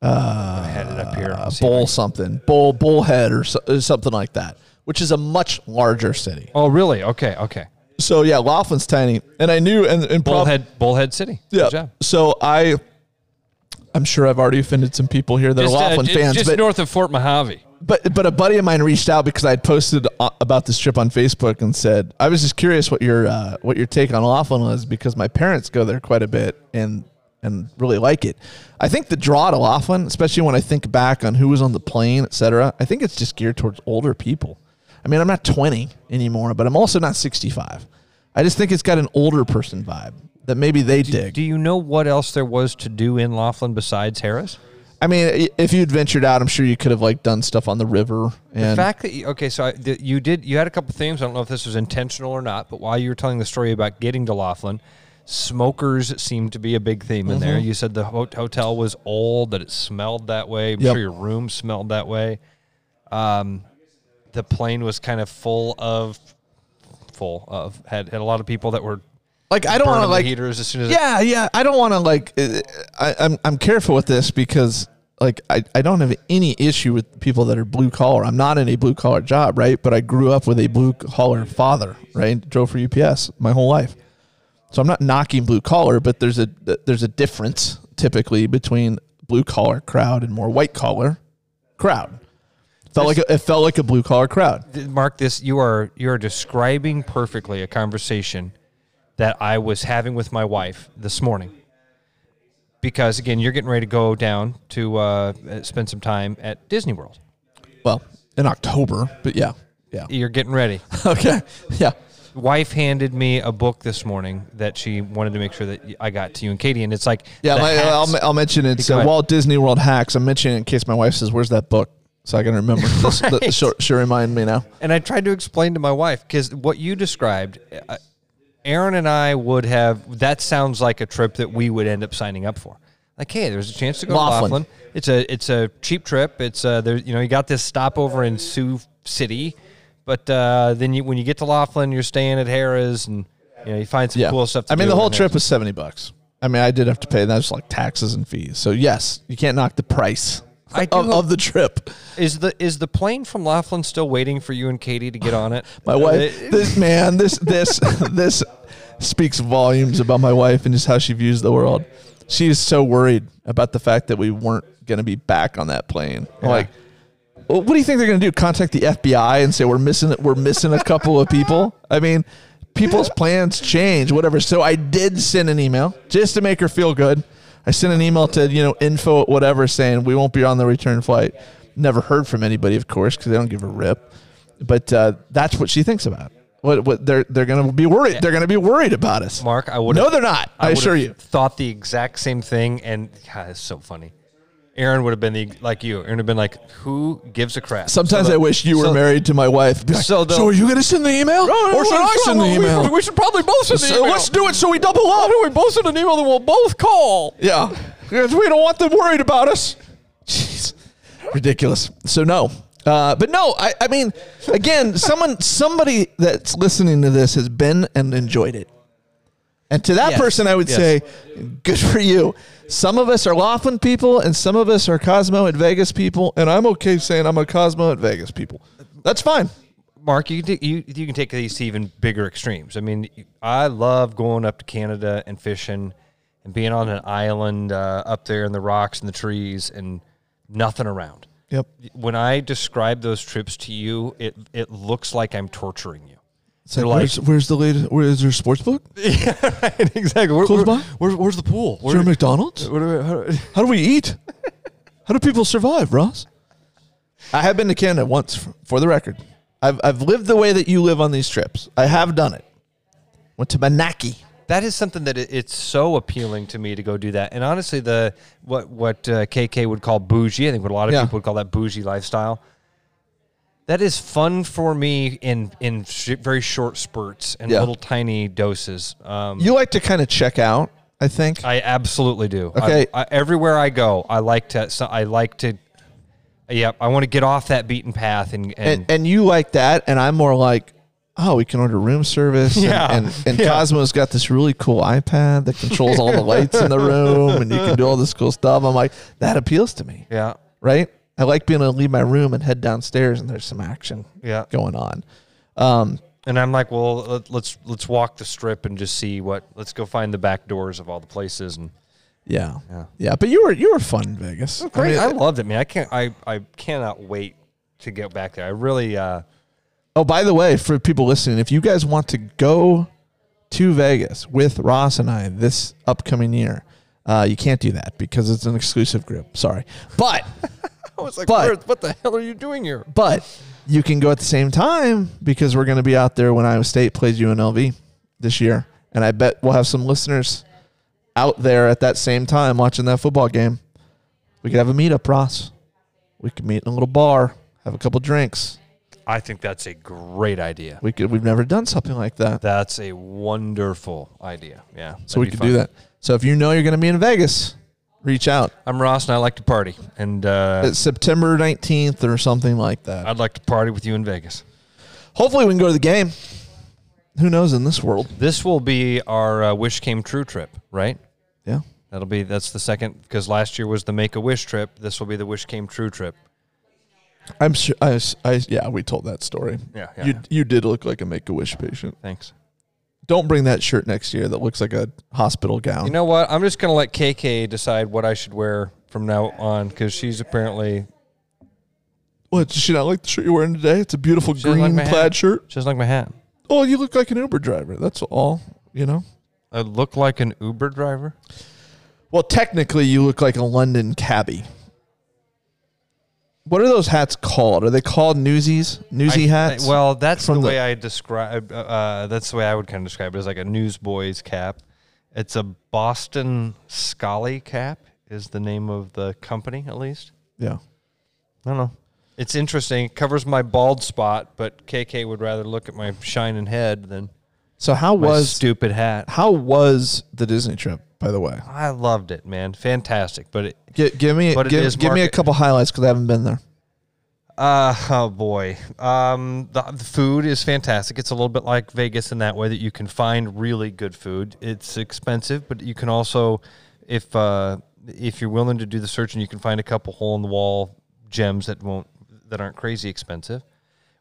I had it up here. uh, I'll see if Bull something, Bull Bullhead or, so, or something like that, which is a much larger city. Oh, really? Okay, okay. So yeah, Laughlin's tiny, and I knew and, and prob- Bullhead, Bullhead City. Yeah. So I, I'm sure I've already offended some people here that Just, are uh, Laughlin ju- fans, just but north of Fort Mohave. But but a buddy of mine reached out because I had posted about this trip on Facebook and said I was just curious what your uh, what your take on Laughlin was because my parents go there quite a bit and and really like it. I think the draw to Laughlin, especially when I think back on who was on the plane, etc. I think it's just geared towards older people. I mean, I'm not 20 anymore, but I'm also not 65. I just think it's got an older person vibe that maybe they dig. Do you know what else there was to do in Laughlin besides Harrah's? I mean, if you'd ventured out, I'm sure you could have like done stuff on the river The and fact that you, okay, so I, that you did you had a couple themes. I don't know if this was intentional or not, but while you were telling the story about getting to Laughlin, smokers seemed to be a big theme in there. Mm-hmm. You said the ho- hotel was old, that it smelled that way. I'm Yep. sure your room smelled that way. Um, the plane was kind of full of full of had had a lot of people that were like I don't want to like heaters as soon as Yeah, yeah. I don't want to like. uh, I, I'm I'm careful with this because like I, I don't have any issue with people that are blue collar. I'm not in a blue collar job, right? But I grew up with a blue collar father, right? Drove for UPS my whole life, so I'm not knocking blue collar, but there's a there's a difference typically between blue collar crowd and more white collar crowd. Felt like a, it felt like a blue collar crowd. Mark, this you are you are describing perfectly a conversation that I was having with my wife this morning. Because again, you're getting ready to go down to uh, spend some time at Disney World. Well, in October, but yeah, yeah. You're getting ready. [LAUGHS] Okay, yeah. wife handed me a book this morning that she wanted to make sure that I got to you and Katie, and it's like Yeah, my, I'll. I'll mention it's uh. Walt Disney World hacks. I'm mentioning it in case my wife says, "Where's that book?" So I can remember. [LAUGHS] Right. she'll, she'll remind me now. And I tried to explain to my wife because what you described, uh, Erin and I would have. That sounds like a trip that we would end up signing up for. Like, hey, there's a chance to go Laughlin. to Laughlin. It's a it's a cheap trip. It's uh, there. You know, you got this stopover in Sioux City, but uh, then you when you get to Laughlin, you're staying at Harrah's, and you know you find some Yeah, cool stuff. To I mean, the whole trip was seventy bucks. I mean, I did have to pay. That That's like taxes and fees. So yes, you can't knock the price I do of, of the trip. Is the is the plane from Laughlin still waiting for you and Katie to get on it? My uh, wife, this man, this this [LAUGHS] this speaks volumes about my wife and just how she views the world. She is so worried about the fact that we weren't going to be back on that plane. I'm Like, well, what do you think they're going to do? Contact the FBI and say we're missing we're missing a couple of people? I mean, people's plans change, whatever. So I did send an email just to make her feel good. I sent an email to you know info at whatever saying we won't be on the return flight. Never heard from anybody, of course, because they don't give a rip. But uh, that's what she thinks about. What, what they're they're gonna be worried. They're gonna be worried about us. Mark, I would No, they're not. I, would've assure you. Thought the exact same thing, and God, it's so funny. Erin would have been the like you. Erin would have been like, "Who gives a crap?" Sometimes So I wish you were so- married to my wife. Like, So so, are you gonna send the email, or should I send the email? We, should probably both send the email. let's do it so we double Why up. don't we both send an email? Then we'll both call. Yeah, because we don't want them worried about us. Jeez, ridiculous. So no, uh, but no. I, I mean, again, someone, somebody that's listening to this has been and enjoyed it, and to that Yes, person, I would yes. say, good for you. Some of us are Laughlin people, and some of us are Cosmo at Vegas people, and I'm okay saying I'm a Cosmo at Vegas people. That's fine. Mark, you can take, you you can take these to even bigger extremes. I mean, I love going up to Canada and fishing, and being on an island uh, up there in the rocks and the trees and nothing around. Yep. When I describe those trips to you, it it looks like I'm torturing you. So You're like- where's, where's the latest? Where is there a sports book? [LAUGHS] right, exactly. Where, Close where- by? where's, where's the pool? Is there a McDonald's? what do we- how do- How do we eat? How do people survive, Ross? I have been to Canada once, for, for the record. I've, I've lived the way that you live on these trips. I have done it. Went to Manaki. that is something that it, it's so appealing to me to go do that. And honestly, the what what uh, KK would call bougie, I think what a lot of Yeah. people would call that bougie lifestyle. That is fun for me in in sh- very short spurts and Yeah. little tiny doses. Um, You like to kind of check out, I think. I absolutely do. I- Okay. I, everywhere I go, I like to. So I like to. Yep, I want to get off that beaten path and, and, and, and you like that, and I'm more like, oh, we can order room service. and- Yeah. And, and, Yeah. Cosmo's got this really cool iPad that controls all the [LAUGHS] lights in the room, and you can do all this cool stuff. I'm like, that appeals to me, yeah, right? I like being able to leave my room and head downstairs, and there's some action yeah. going on. Um, And I'm like, well, let- let's let's walk the strip and just see what. Let's go find the back doors of all the places and. yeah, Yeah. yeah. But you were you were fun in Vegas. Great, I, mean, loved it, man. I can't, I, I cannot wait to get back there. I really, uh, oh, by the way, for people listening, if you guys want to go to Vegas with Ross and I this upcoming year, uh, you can't do that because it's an exclusive group. Sorry, but. [LAUGHS] [LAUGHS] I was like, But- what the hell are you doing here? But you can go at the same time because we're going to be out there when Iowa State plays UNLV this year. And I bet we'll have some listeners out there at that same time watching that football game. We could have a meetup, Ross. We could meet in a little bar, have a couple drinks. I think that's a great idea. We could we've never done something like that. That's a wonderful idea. Yeah. So we could do that. So if you know you're going to be in Vegas, reach out. I'm Ross, and I like to party, and uh, It's September 19th or something like that. I'd like to party with you in Vegas. Hopefully we can go to the game. Who knows in this world? This will be our uh, wish came true trip, right? Yeah. That'll be that's the second because last year was the make a wish trip. This will be the wish came true trip. I'm sure. I, I yeah, we told that story. Yeah, yeah, you yeah. you did look like a Make a Wish patient. Thanks. Don't bring that shirt next year. That looks like a hospital gown. You know what? I'm just gonna let KK decide what I should wear from now on because she's apparently what? Does she not like the shirt you're wearing today? It's a beautiful She green like plaid hat. shirt. she doesn't like my hat. Oh, you look like an Uber driver. That's all. You know. I look like an Uber driver. Well, technically, you look like a London cabbie. What are those hats called? Are they called newsies? Newsy I- hats? well, that's the, the- way I describe. Uh, uh, that's the way I would kind of describe it as like a newsboy's cap. It's a Boston Scally cap. Is the name of the company at least? yeah. I don't know. It's interesting. It covers my bald spot, but KK would rather look at my shining head than So how was stupid hat. how was the Disney trip? By the way, I loved it, man. Fantastic. But it, Gi- give me But give, give me a couple highlights because I haven't been there. Uh, oh boy. Um, the, the food is fantastic. It's a little bit like Vegas in that way that you can find really good food. It's expensive, but you can also, if uh, if you're willing to do the searching, you can find a couple hole in the wall gems that won't that aren't crazy expensive.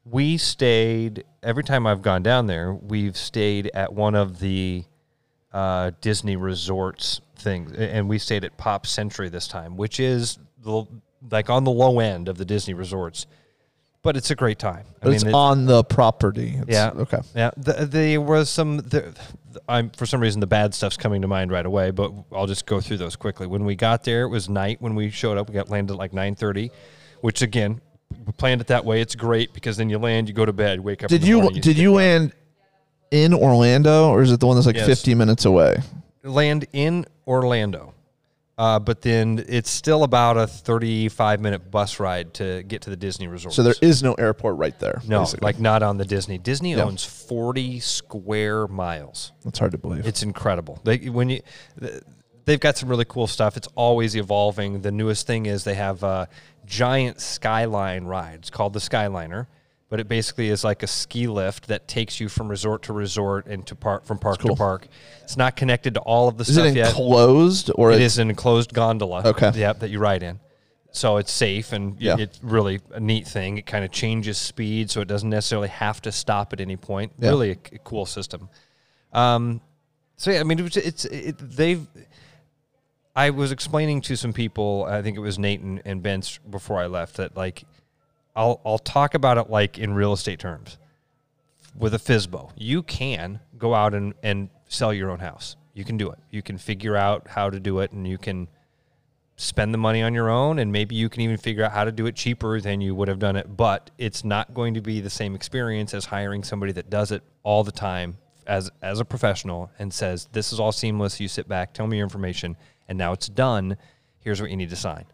We stayed every time I've gone down there. We've stayed at one of the uh, Disney resorts things, and we stayed at Pop Century this time, which is the, like on the low end of the Disney resorts. but it's a great time. I But it's it- on the property. It's- yeah. Okay. Yeah. The, there was some. The, I'm for some reason the bad stuff's coming to mind right away, but I'll just go through those quickly. When we got there, it was night. When we showed up, we got landed at like 9:30, which again, we planned it that way. It's great because then you land, you go to bed, wake up. Did you morning, did you land in Orlando or is it the one that's like Yes. 50 minutes away? land in Orlando? Uh, but then it's still about a 35 minute bus ride to get to the Disney resort. So there is no airport right there. no, basically. like not on the Disney. Disney owns 40 square miles. that's hard to believe. It's incredible. They when you they've got some really cool stuff. It's always evolving. The newest thing is they have a giant skyline ride. It's called the Skyliner, but it basically is like a ski lift that takes you from resort to resort and to park from park cool. to park. It's not connected to all of the is stuff it yet. enclosed or it's, an enclosed gondola. Okay. Yep, that you ride in. So it's safe and Yeah. it's really a neat thing. It kind of changes speed, so it doesn't necessarily have to stop at any point. Yeah. Really a, c- cool system. Um, so yeah, I mean, it was, it's it, they've. I was explaining to some people. I think it was Nate and, and Ben's before I left that like, I'll I'll talk about it like in real estate terms with a FSBO. You can go out and, and sell your own house. You can do it. You can figure out how to do it and you can spend the money on your own and maybe you can even figure out how to do it cheaper than you would have done it. But it's not going to be the same experience as hiring somebody that does it all the time as as a professional and says, This is all seamless. You sit back, tell me your information, and now it's done. Here's what you need to sign.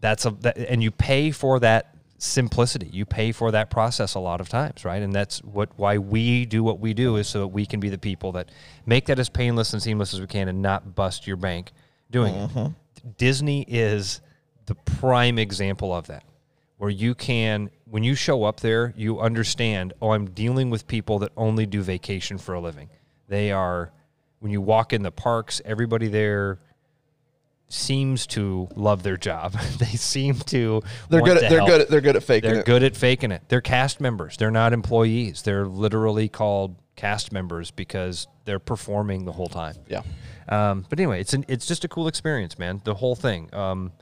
That's a that, and you pay for that simplicity. You pay for that process a lot of times, right? And that's what why we do what we do is so that we can be the people that make that as painless and seamless as we can and not bust your bank doing it. Mm-hmm. Disney is the prime example of that. Where you can when you show up there, you understand, oh, I'm dealing with people that only do vacation for a living. They are when you walk in the parks, everybody there seems to love their job. [LAUGHS] they seem to they're good to at, they're help. good at, they're good at faking it. They're it. good at faking it. They're cast members. They're not employees. They're literally called cast members because they're performing the whole time. Yeah. Um, but anyway, it's an, it's just a cool experience, man. The whole thing. Um,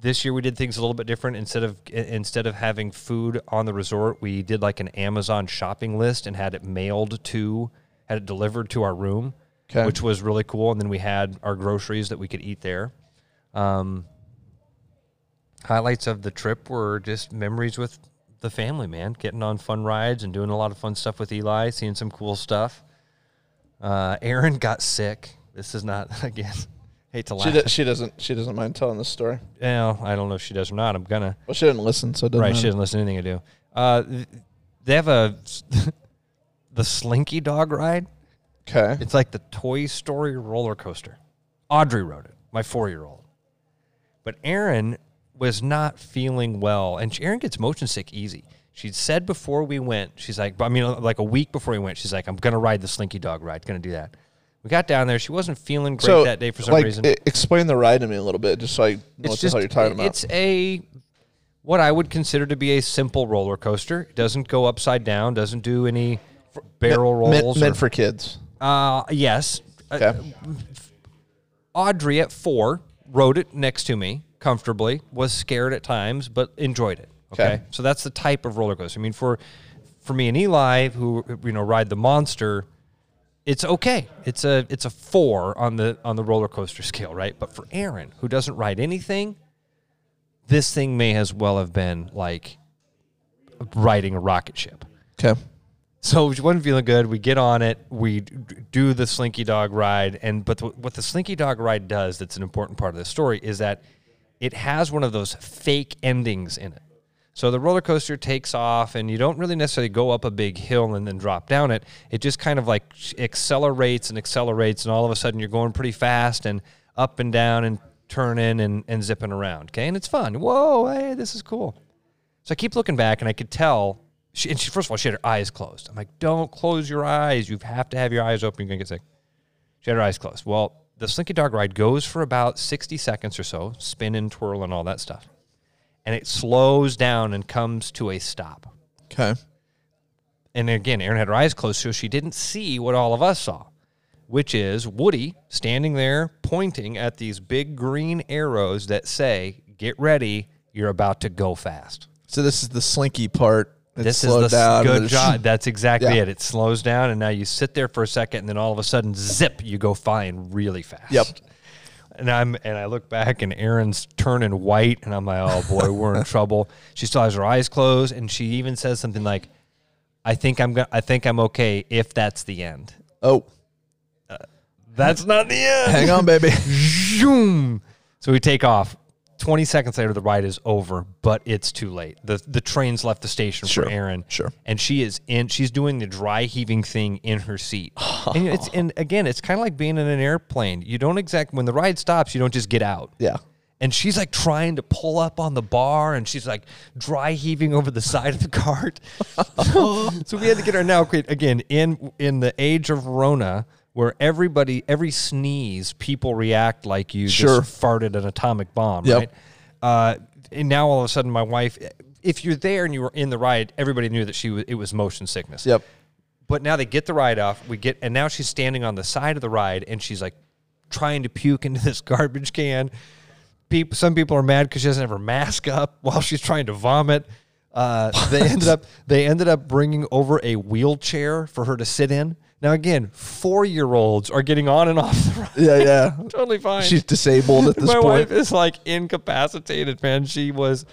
this year we did things a little bit different. Instead of instead of having food on the resort, we did like an Amazon shopping list and had it mailed to, had it delivered to our room, 'Kay. which was really cool. And then we had our groceries that we could eat there. Um, highlights of the trip were just memories with the family, man. Getting on fun rides and doing a lot of fun stuff with Eli, seeing some cool stuff. Uh, Erin [LAUGHS] got sick. This is not [LAUGHS] again. Hate to laugh. She, do, she doesn't she doesn't mind telling this story. Well, I don't know if she does or not. I'm gonna. Well, she didn't listen, so it doesn't Right, she matter. doesn't listen to anything I do. Uh, they have a [LAUGHS] the Slinky Dog ride. Okay. It's like the Toy Story roller coaster. Audrey rode it, my four year old. But Erin was not feeling well, and Erin gets motion sick easy. She said before we went, she's like, I mean, like a week before we went, she's like, I'm gonna ride the Slinky Dog ride. Gonna do that. We got down there. She wasn't feeling great so that day for some like, reason. explain the ride to me a little bit, just so I know what the hell you're talking about. It's a what I would consider to be a simple roller coaster. It doesn't go upside down. Doesn't do any barrel meant, rolls. meant or- for kids. Uh, yes. Uh, Audrey at four rode it next to me comfortably. Was scared at times, but enjoyed it. Okay? Okay. so that's the type of roller coaster. I mean, for for me and Eli, who you know ride the monster, it's okay. It's a it's a four on the on the roller coaster [LAUGHS] scale, right? But for Erin, who doesn't ride anything, this thing may as well have been like riding a rocket ship. Okay. So she wasn't feeling good. We get on it. We do the Slinky Dog ride, and but the, what the Slinky Dog ride does that's an important part of the story is that it has one of those fake endings in it. So the roller coaster takes off, and you don't really necessarily go up a big hill and then drop down it. It just kind of like accelerates and accelerates, and all of a sudden you're going pretty fast and up and down and turning and, and zipping around. Okay, and it's fun. Whoa, hey, this is cool. So I keep looking back, and I could tell. She, and she, first of all, she had her eyes closed. I'm like, "Don't close your eyes. You have to have your eyes open. You're gonna get sick." She had her eyes closed. Well, the Slinky Dog ride goes for about 60 seconds or so, spin and twirl and all that stuff, and it slows down and comes to a stop. Okay. And again, Erin had her eyes closed, so she didn't see what all of us saw, which is Woody standing there pointing at these big green arrows that say, Get ready, you're about to go fast. So this is the slinky part. It This is the down, good job. That's exactly Yeah. it. It slows down, and now you sit there for a second, and then all of a sudden, zip, you go flying really fast. Yep. And I'm and I look back, and Erin's turning white, and I'm like, oh boy, we're in [LAUGHS] trouble. She still has her eyes closed, and she even says something like, "I think I'm gonna, I think I'm okay if that's the end." Oh, uh, That's not the end. hang on, baby. [LAUGHS] Zoom. So we take off. 20 seconds later, the ride is over, but it's too late. The the train's left the station Sure, for Erin. sure. And she is in, she's doing the dry heaving thing in her seat. [LAUGHS] and it's, and again, it's kind of like being in an airplane. You don't exact, when the ride stops, you don't just get out. Yeah. And she's like trying to pull up on the bar and she's like dry heaving over the side of the cart. [LAUGHS] [LAUGHS] so we had to get her now again in in the age of Rona where everybody every sneeze people react like you Sure. just farted an atomic bomb, Yep. right? Uh, and now all of a sudden my wife if you're there and you were in the ride, everybody knew that she was it was motion sickness. Yep. But now they get the ride off. We get, and now she's standing on the side of the ride, and she's like trying to puke into this [LAUGHS] garbage can. People, some people are mad because she doesn't have her mask up [LAUGHS] while she's trying to vomit. Uh, they ended up they ended up bringing over a wheelchair for her to sit in. Now again, four year olds are getting on and off the ride. [LAUGHS] Yeah, yeah. [LAUGHS] totally fine. She's disabled at this [LAUGHS] My point. wife is like incapacitated, man. She was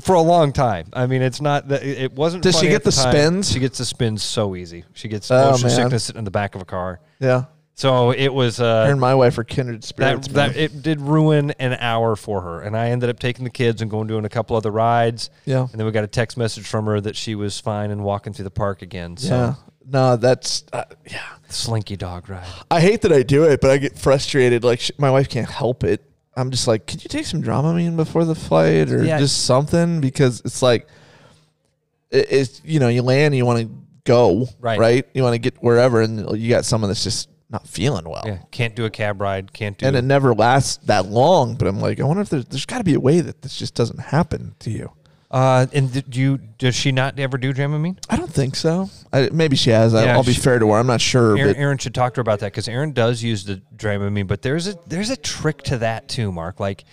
for a long time. I mean, it's not that it wasn't. Does she get the time. spins? She gets the spins so easy. She gets Oh, motion man. sickness sitting in the back of a car. Yeah. So it was Her uh, and my wife are kindred spirits. that man. it did ruin an hour for her, and I ended up taking the kids and going doing a couple other rides. Yeah. and then we got a text message from her that she was fine and walking through the park again. So yeah. No, that's uh, yeah. slinky dog ride. I hate that I do it, but I get frustrated. Like sh- my wife can't help it. I'm just like, could you take some Dramamine before the flight or Yeah. just something? Because it's like, it, it's you know, you land, you want to go Right. right, you want to get wherever, and you got someone that's just not feeling well. Yeah, can't do a cab ride. Can't do. And it never lasts that long, but I'm like, I wonder if there's, there's got to be a way that this just doesn't happen to you. Uh, and did you does she not ever do Dramamine? I don't think so. I, maybe she has. I, Yeah, I'll be she- fair to her. I'm not sure, Erin, but Erin should talk to her about that because Erin does use the Dramamine, but there's a there's a trick to that too, Mark. Like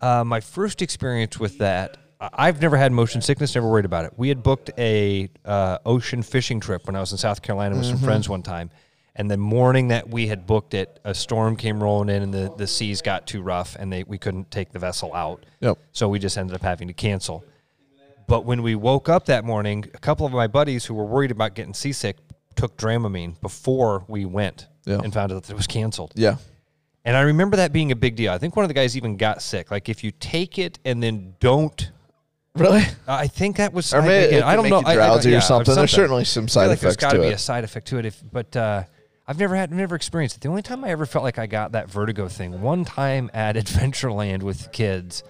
uh, my first experience with that, I- I've never had motion sickness, never worried about it. We had booked a uh, ocean fishing trip when I was in South Carolina with some friends one time, and the morning that we had booked it, a storm came rolling in, and the, the seas got too rough, and they we couldn't take the vessel out. Yep. So we just ended up having to cancel. But when we woke up that morning, a couple of my buddies who were worried about getting seasick took Dramamine before we went Yeah. and found out that it was canceled. yeah, And I remember that being a big deal. I think one of the guys even got sick. Like if you take it and then don't, really. I think that was. Or I, maybe it I don't know. I- I- drowsy or yeah, something. There's certainly some side like there's effects got to to be it. a side effect to it. If but uh, I've never had, never experienced it. The only time I ever felt like I got that vertigo thing, one time at [LAUGHS] Adventureland with kids,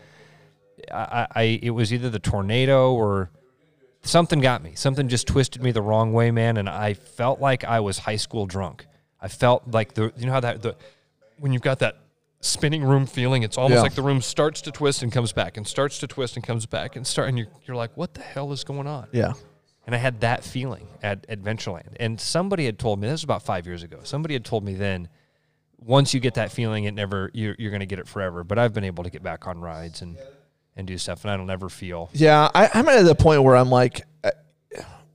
I, I, it was either the tornado or something got me. Something just twisted me the wrong way, man, and I felt like I was high school drunk. I felt like the you know how that the when you've got that spinning room feeling, it's almost Yeah. like the room starts to twist and comes back and starts to twist and comes back and start and you're, you're like, what the hell is going on? Yeah. And I had that feeling at Adventureland. And somebody had told me, this was about five years ago, somebody had told me then, once you get that feeling, it never, you're, you're going to get it forever. But I've been able to get back on rides and, and do stuff, and I don't ever feel. Yeah, I, I'm at the point where I'm like, I,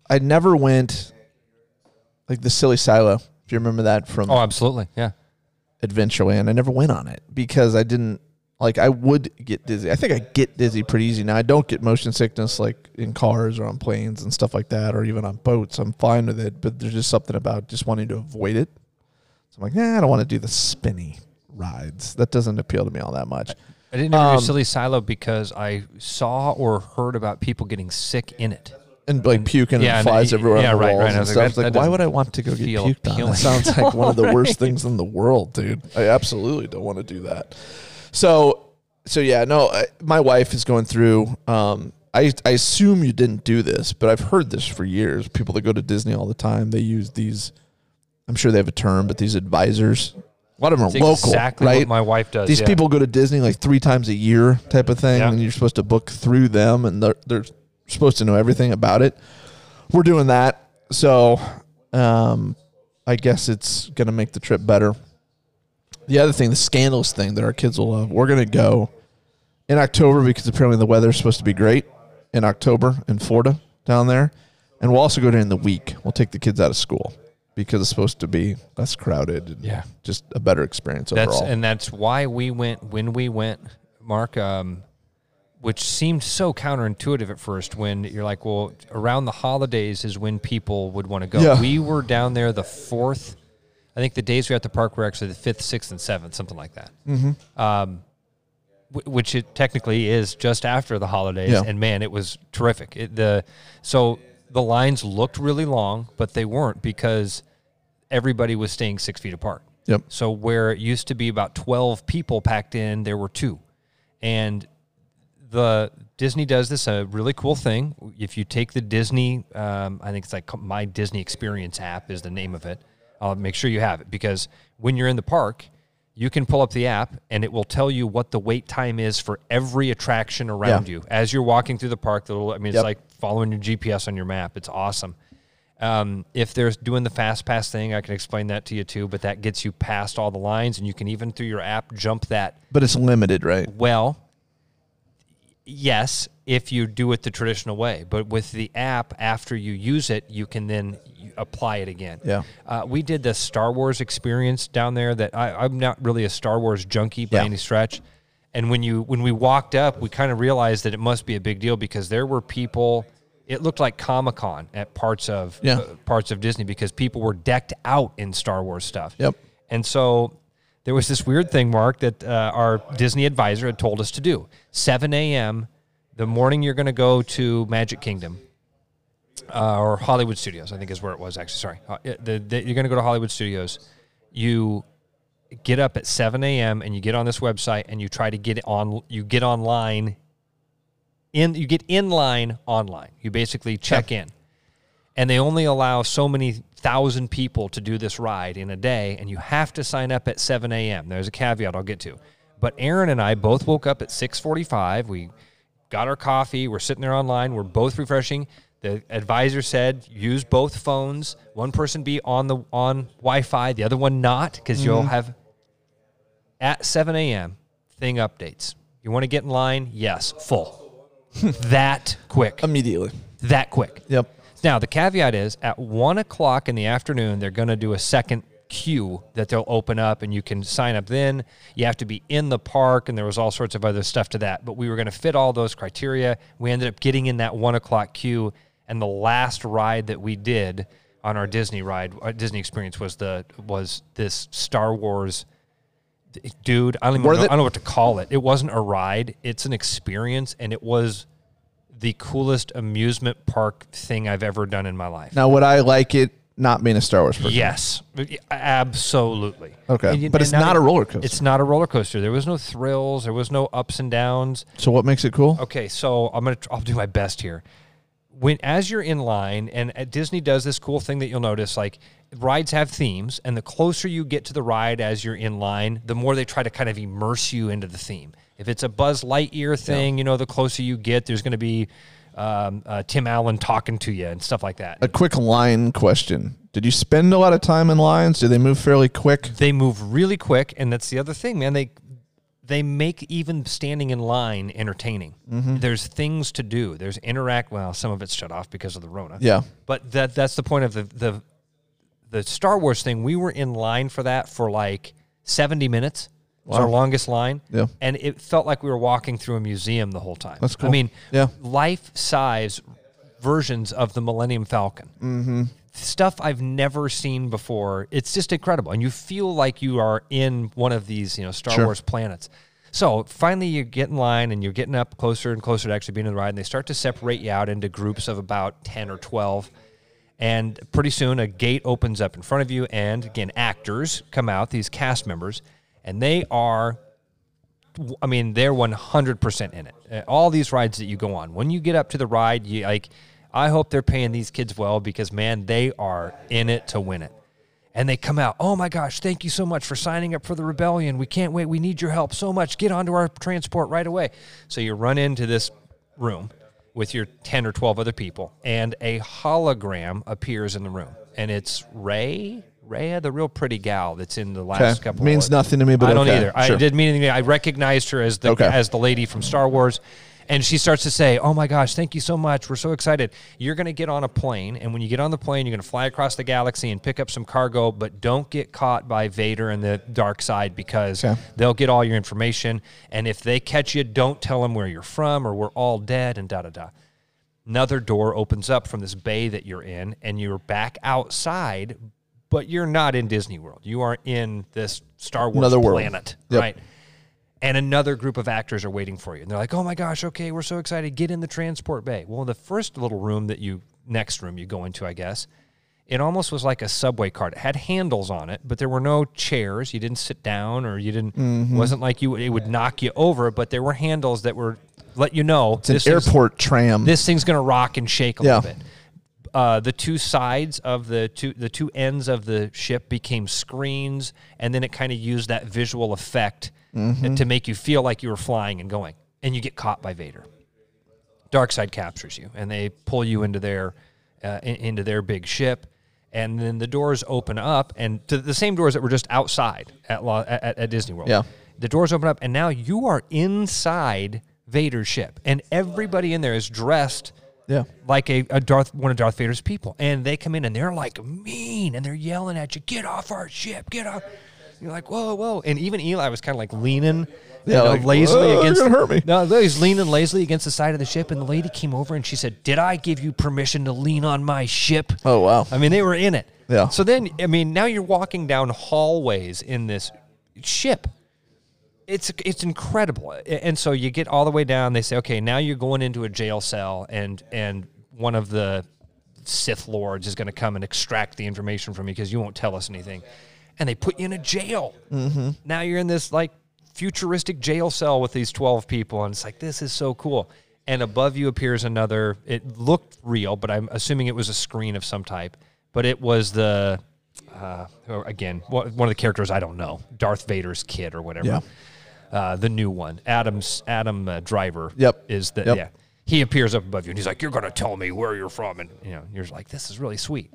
I never went like the silly silo. If you remember that from Oh, absolutely. Yeah. Adventureland, I never went on it because I didn't like. I would get dizzy. I think I get dizzy pretty easy now. I don't get motion sickness like in cars or on planes and stuff like that, or even on boats. I'm fine with it, but there's just something about just wanting to avoid it. So I'm like, nah, I don't want to do the spinny rides. That doesn't appeal to me all that much. I didn't Um, do Silly Silo because I saw or heard about people getting sick in it. and like puking yeah, and and flies it- everywhere yeah, on the right, walls right. I and was like, stuff. that- like, that why would I want to go get puked on? That sounds [LAUGHS] like one of the worst things in the world, dude. I absolutely don't want to do that. So, so yeah, no. I, my wife is going through. Um, I I assume you didn't do this, but I've heard this for years. People that go to Disney all the time, they use these. I'm sure they have a term, but these advisors. A lot of them are local, exactly right? my wife does. These yeah. people go to Disney like three times a year, type of thing, Yeah. and you're supposed to book through them, and they're they're supposed to know everything about it. We're doing that, so um, I guess it's gonna make the trip better. The other thing, the scandalous thing that our kids will love, we're gonna go in October because apparently the weather's supposed to be great. in October in Florida down there, and we'll also go during the week. We'll take the kids out of school because it's supposed to be less crowded. And Yeah. just a better experience That's overall. and that's why we went when we went, Mark. Um, which seemed so counterintuitive at first. When you're like, well, around the holidays is when people would want to go. Yeah. We were down there the fourth. I think the days we were at the park were actually the fifth, sixth, and seventh, something like that. Mm-hmm. Um, which it technically is just after the holidays, Yeah. and man, it was terrific. It, the so the lines looked really long, but they weren't because everybody was staying six feet apart. Yep. So where it used to be about 12 people packed in, there were two. And the Disney does this a really cool thing. If you take the Disney, um, I think it's like My Disney Experience app is the name of it. I'll make sure you have it because when you're in the park, you can pull up the app and it will tell you what the wait time is for every attraction around Yeah. you as you're walking through the park. The little, I mean, Yep. it's like following your GPS on your map. It's awesome. Um, if they're doing the fast pass thing, I can explain that to you too. But that gets you past all the lines, and you can even through your app jump that but it's limited, right? well, yes, if you do it the traditional way, but with the app, after you use it, you can then apply it again. Yeah. Uh, we did the Star Wars experience down there. That I, I'm not really a Star Wars junkie by Yeah. any stretch. And when you when we walked up, we kind of realized that it must be a big deal because there were people. It looked like Comic Con at parts of Yeah. uh, parts of Disney because people were decked out in Star Wars stuff. Yep. And so there was this weird thing, Mark, that uh, our Disney advisor had told us to do. 7 a.m. the morning you're going to go to Magic Kingdom uh, or Hollywood Studios, I think is where it was actually. Sorry. Uh, the, the, you're going to go to Hollywood Studios. You get up at 7 a.m. and you get on this website and you try to get on, you get online. In, you get in line online. You basically check in and they only allow so many thousand people to do this ride in a day, and you have to sign up at 7 a.m. There's a caveat I'll get to. But Erin and I both woke up at 6:45. We got our coffee. We're sitting there online. We're both refreshing. The advisor said use both phones. One person be on the on Wi-Fi, the other one not, because you'll mm-hmm. have at 7 a.m. thing updates. You want to get in line? Yes, full. [LAUGHS] that quick. Immediately. That quick. Yep. Now, the caveat is at one o'clock in the afternoon, they're going to do a second queue that they'll open up and you can sign up then. You have to be in the park, and there was all sorts of other stuff to that. But we were going to fit all those criteria. We ended up getting in that one o'clock queue, and the last ride that we did on our Disney ride, our Disney experience was the was this Star Wars. Dude, I don't even know, they- I don't know what to call it. It wasn't a ride; it's an experience, and it was the coolest amusement park thing I've ever done in my life. Now, would I like it not being a Star Wars person? Yes, absolutely. Okay. And But it's now not a roller coaster. It's not a roller coaster. There was no thrills. There was no ups and downs. So what makes it cool? Okay, so I'm gonna I'll do my best here. When as you're in line, and uh, Disney does this cool thing that you'll notice, like rides have themes, and the closer you get to the ride as you're in line, the more they try to kind of immerse you into the theme. If it's a Buzz Lightyear thing, you know, the closer you get, there's going to be um, uh, Tim Allen talking to you and stuff like that. A quick line question. Did you spend a lot of time in lines? Do they move fairly quick? they move really quick and that's the other thing man they they make even standing in line entertaining there's things to do there's interact well some of it's shut off because of the rona Yeah. but that that's the point of the the the star wars thing we were in line for that for like 70 minutes was our longest line Yeah. and it felt like we were walking through a museum the whole time That's cool. i mean Yeah. life size versions of the millennium falcon Mm-hmm. Stuff I've never seen before. It's just incredible, and you feel like you are in one of these, you know, Star Sure. Wars planets. So finally, you get in line, and you're getting up closer and closer to actually being in the ride. And they start to separate you out into groups of about ten or twelve. And pretty soon, a gate opens up in front of you, and again, actors come out, these cast members, and they are I mean, they're 100% in it. Uh, All these rides that you go on, when you get up to the ride, you like, I hope they're paying these kids well because, man, they are in it to win it. And they come out, oh my gosh, thank you so much for signing up for the rebellion. We can't wait. We need your help so much. Get onto our transport right away. So you run into this room with your 10 or 12 other people, and a hologram appears in the room. And it's Rey, Rhea, the real pretty gal that's in the last Okay. couple. Means of- nothing to me, but I don't okay. either. I didn't mean anything. I recognized her as the Okay. as the lady from Star Wars, And she starts to say, "Oh my gosh, thank you so much. We're so excited. You're going to get on a plane, and when you get on the plane, you're going to fly across the galaxy and pick up some cargo, but don't get caught by Vader and the dark side because Okay. they'll get all your information. And if they catch you, don't tell them where you're from or we're all dead and da da da." Another door opens up from this bay that you're in, and you're back outside, but you're not in Disney World. You are in this Star Wars Another world. planet, Yep. right? And another group of actors are waiting for you. And they're like, "Oh my gosh, okay, we're so excited. Get in the transport bay." Well, the first little room that you next room you go into, I guess, it almost was like a subway cart. It had handles on it, but there were no chairs. You didn't sit down or you didn't Mm-hmm. wasn't like you it would knock you over, but there were handles that were let you know It's an this thing's- airport tram. this thing's going to rock and shake a Yeah. little bit. Uh, the two sides of the two the two ends of the ship became screens, and then it kind of used that visual effect Mm-hmm. to make you feel like you were flying and going, and you get caught by Vader. Dark side captures you, and they pull you into their uh, in- into their big ship, and then the doors open up, and to the same doors that were just outside at Lo- at, at Disney World. Yeah. the doors open up, and now you are inside Vader's ship, and everybody in there is dressed yeah. like a, a Darth one of Darth Vader's people, and they come in and they're like mean and they're yelling at you, "Get off our ship! Get off!" You're like, "Whoa, whoa!" And even Eli was kind of like leaning, you know, like, lazily "Whoa, you're against. gonna hurt me." No, he's leaning lazily against the side of the ship, and the lady came over and she said, "Did I give you permission to lean on my ship?" Oh wow. I mean, they were in it. Yeah. So then, I mean, now you're walking down hallways in this ship. It's it's incredible, and so you get all the way down. They say, okay, now you're going into a jail cell, and and one of the Sith lords is going to come and extract the information from you because you won't tell us anything, and they put you in a jail. Mm-hmm. Now you're in this like futuristic jail cell with these twelve people, and it's like this is so cool. And above you appears another. It looked real, but I'm assuming it was a screen of some type. But it was the uh, again one one of the characters I don't know, Darth Vader's kid or whatever. Yeah. Uh, the new one, Adam's Adam uh, Driver. Yep. Is the Yep. yeah? He appears up above you and he's like, "You're gonna tell me where you're from," and you know you're like, "This is really sweet."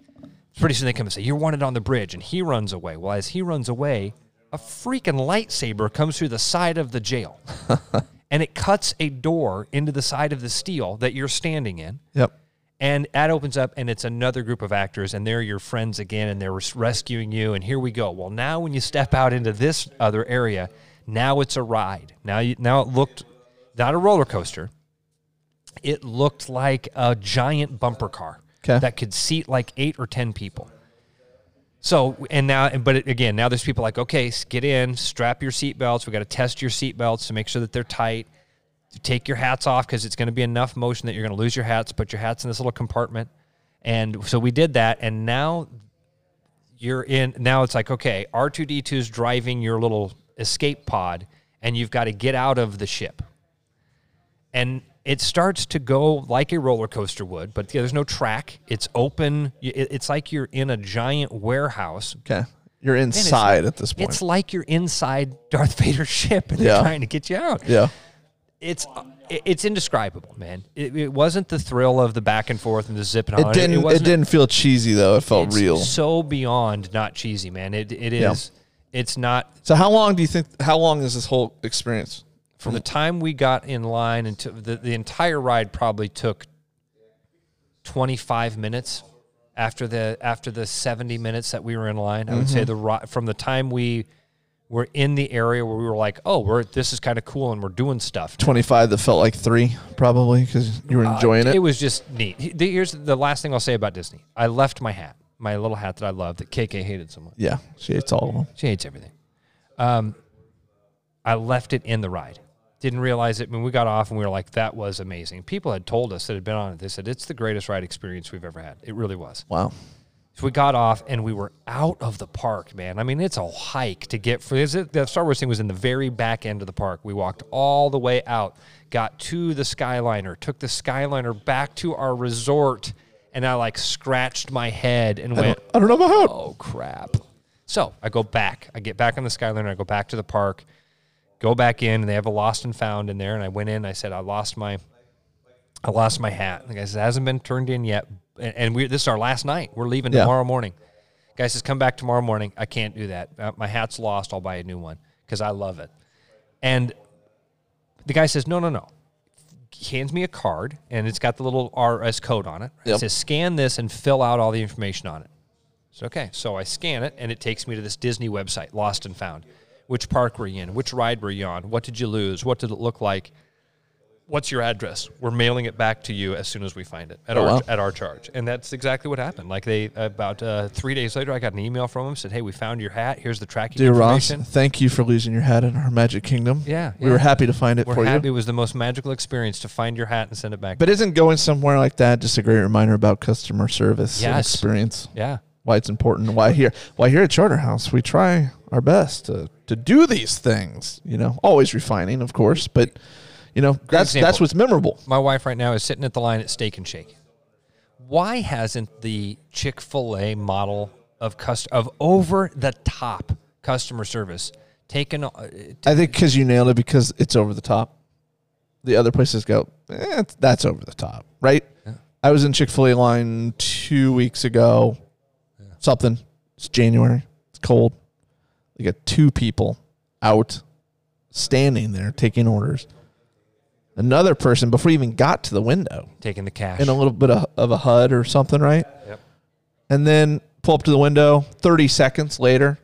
Pretty soon they come and say, "You're wanted on the bridge," and he runs away. Well, as he runs away, a freaking lightsaber comes through the side of the jail, [LAUGHS] and it cuts a door into the side of the steel that you're standing in. Yep. And that opens up, and it's another group of actors, and they're your friends again, and they're res- rescuing you. And here we go. Well, now when you step out into this other area, now it's a ride. Now, you, now it looked not a roller coaster. It looked like a giant bumper car 'Kay. that could seat like eight or ten people. So and now, but again, now there's people like, okay, get in, strap your seatbelts. We got to test your seatbelts to make sure that they're tight. Take your hats off because it's going to be enough motion that you're going to lose your hats. Put your hats in this little compartment, and so we did that. And now you're in. Now it's like, okay, R two D 2 is driving your little escape pod, and you've got to get out of the ship. And it starts to go like a roller coaster would, but there's no track. It's open. It's like you're in a giant warehouse Okay. You're inside at this point. It's like you're inside Darth [LAUGHS] Vader's ship and they're trying to get you out. yeah. It's it's indescribable, man. It, it wasn't the thrill of the back and forth and the zipping on. It didn't. It, wasn't- didn't feel cheesy though. It felt it's real. So beyond not cheesy, man. It it Yeah. It's not So how long do you think? How long is this whole experience? From the time we got in line until the, the entire ride probably took 25 minutes after the after the 70 minutes that we were in line i would Mm-hmm. say the ri- from the time we were in the area where we were like oh we're this is kind of cool and we're doing stuff Twenty five. That felt like three, probably, because you were enjoying Uh, it. it was just neat the- here's the last thing i'll say about disney i left my hat my little hat that i love that kk hated so much yeah, she hates all of them. She hates everything. Um, I left it in the ride. Didn't realize it when we got off and we were like, that was amazing. People had told us that had been on it. They said, it's the greatest ride experience we've ever had. It really was. Wow. So we got off and we were out of the park, man. I mean, it's a hike to get for is it the Star Wars thing was in the very back end of the park. We walked all the way out, got to the Skyliner, took the Skyliner back to our resort, and I like scratched my head and went, I don't know about how. oh crap. So I go back. I get back on the Skyliner. I go back to the park, go back in, and they have a lost and found in there. And I went in. I said, I lost my, I lost my hat. The guy says, it hasn't been turned in yet. And, and we this is our last night. We're leaving Yeah. tomorrow morning. Guy says, come back tomorrow morning. I can't do that. Uh, my hat's lost. I'll buy a new one because I love it. And the guy says, no, no, no. hands me a card, and it's got the little RS code on it. It Yep. says scan this and fill out all the information on it. So okay, so I scan it, and it takes me to this Disney website, Lost and Found. Which park were you in? Which ride were you on? What did you lose? What did it look like? What's your address? We're mailing it back to you as soon as we find it at Oh, our wow. at our charge. And that's exactly what happened. Like they about uh, three days later, I got an email from them said, "Hey, we found your hat. Here's the tracking Dear Ross, information." thank you for losing your hat in our Magic Kingdom. Yeah, We were happy to find it We're for happy. you. It was the most magical experience to find your hat and send it back. But isn't going somewhere like that just a great reminder about customer service and experience? yeah, Why it's important. Why here? Why here at Charterhouse we try our best to to do these things. You know, always refining, of course, but you know that's example. that's what's memorable. my wife right now is sitting at the line at Steak and Shake. Why hasn't the Chick Fil A model of cust- of over the top customer service taken? Uh, I think because you nailed it because it's over the top. The other places go, eh, that's over the top, right? I was in Chick Fil A line two weeks ago. Something. It's January. It's cold. They got two people out standing there taking orders. Another person before he even got to the window taking the cash. in a little bit of, of a HUD or something, right? Yep. And then pull up to the window. Thirty seconds later,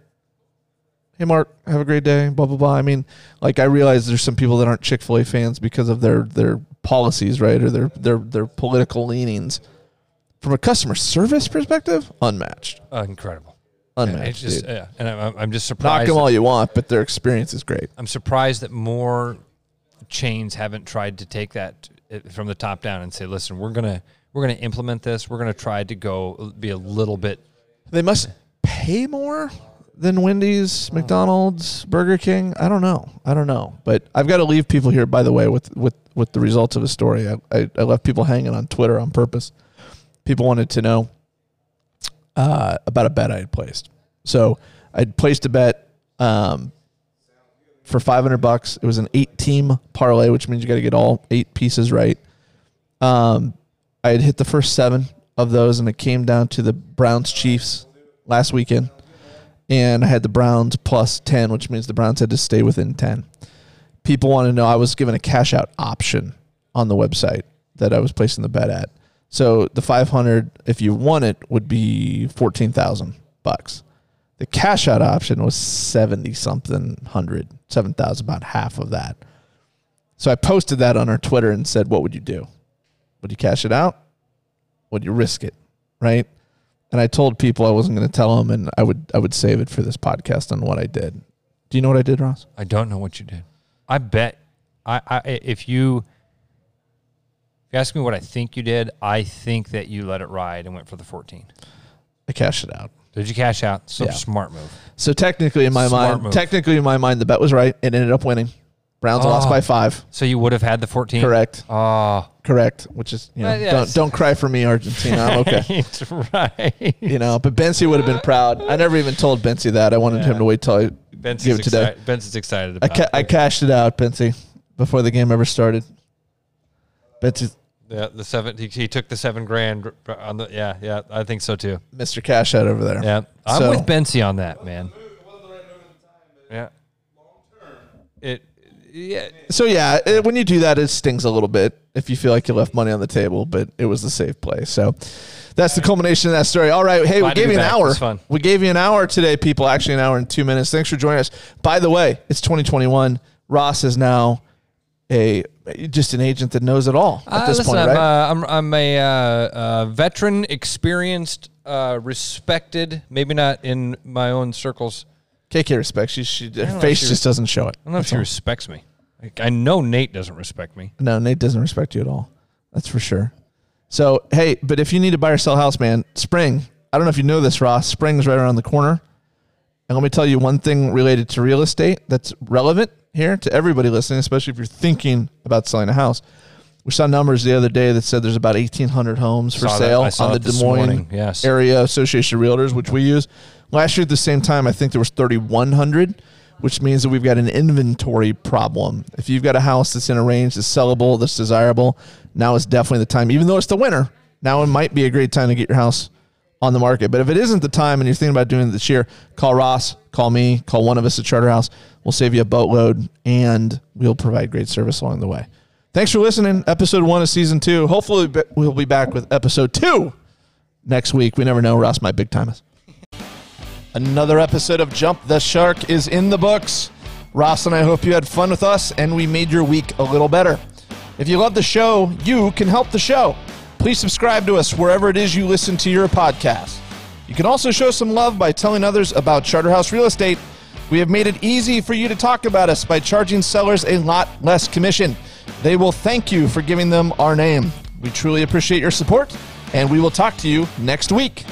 hey Mark, have a great day. Blah blah blah. I mean, like I realize there's some people that aren't Chick Fil A fans because of their their policies, right, or their their their political leanings. From a customer service perspective, unmatched, Uh, incredible. Unmatched. it's just dude. yeah, and I'm, I'm just Knock surprised. them that- all you want, but their experience is great. I'm surprised that more chains haven't tried to take that uh, from the top down and say, "Listen, we're gonna we're gonna implement this. We're gonna try to go be a little bit." They must pay more than Wendy's, McDonald's, Burger King. I don't know. I don't know. But I've got to leave people here, by the way, with with with the results of a story. I, I, I left people hanging on Twitter on purpose. People wanted to know uh, about a bet I had placed. So I'd placed a bet um, for 500 bucks. It was an eight team parlay, which means you got to get all eight pieces right. Um, I had hit the first seven of those, and it came down to the Browns Chiefs last weekend. And I had the Browns plus 10, which means the Browns had to stay within 10. People want to know I was given a cash out option on the website that I was placing the bet at. So the 500, if you won it, would be 14,000 bucks. The cash out option was 70 something hundred, 7,000, about half of that. So I posted that on our Twitter and said, What would you do? Would you cash it out? Would you risk it? Right? And I told people I wasn't going to tell them and I would I would save it for this podcast on what I did. Do you know what I did, Ross? I don't know what you did. I bet I, I if you if you ask me what I think you did, I think that you let it ride and went for the 14. I cashed it out. Did you cash out? Some Yeah. smart move. So technically in my Smart mind, move. technically in my mind the bet was right. It ended up winning. Browns lost Oh. by 5. So you would have had the 14. Correct. Oh, Correct, which is, you know, Uh, yes. don't don't cry for me Argentina. I'm okay. [LAUGHS] right. you know, but Bensi would have been proud. I never even told Bensi that. I wanted him to wait till I Ben's give it today. excited. Ben's excited I, ca- it. I cashed it out, Bensi, before the game ever started. Bensi, Yeah, the seven. He, he took the seven grand on the. Yeah, yeah. I think so too. Mr. Cash Out over there. Yeah, I'm So- with Bensi on that, man. Yeah. It. Yeah. So yeah, it, when you do that, it stings a little bit if you feel like you left money on the table, but it was the safe play. So that's the culmination of that story. All right, hey, Glad we gave you an back. Hour. fun. We gave you an hour today, people. Actually, an hour and two minutes. Thanks for joining us. By the way, it's 2021. Ross is now a just an agent that knows it all at Uh, this listen, point, I'm, right? uh, I'm, I'm a uh, uh, veteran, experienced, uh, respected. Maybe not in my own circles. KK respects you. She, her face she just doesn't show it. I don't know if she all. respects me. Like, I know Nate doesn't respect me. No, Nate doesn't respect you at all. That's for sure. So, hey, but if you need to buy or sell a house, man, spring. I don't know if you know this, Ross. Spring's right around the corner. And let me tell you one thing related to real estate that's relevant here to everybody listening, especially if you're thinking about selling a house. We saw numbers the other day that said there's about 1,800 homes for Saw sale on the Des Moines. Yes. Area Association of Realtors, which we use. Last year at the same time, I think there was 3,100, which means that we've got an inventory problem. If you've got a house that's in a range that's sellable, that's desirable, now is definitely the time. Even though it's the winter, now it might be a great time to get your house on the market. But if it isn't the time and you're thinking about doing it this year, call Ross, call me, call one of us at Charterhouse. We'll save you a boatload and we'll provide great service along the way. Thanks for listening. Episode one of season two. Hopefully, we'll be back with episode two next week. We never know. Ross might big time us. Another episode of Jump the Shark is in the books. Ross and I hope you had fun with us and we made your week a little better. If you love the show, you can help the show. Please subscribe to us wherever it is you listen to your podcast. You can also show some love by telling others about Charterhouse Real Estate. We have made it easy for you to talk about us by charging sellers a lot less commission. They will thank you for giving them our name. We truly appreciate your support, and we will talk to you next week.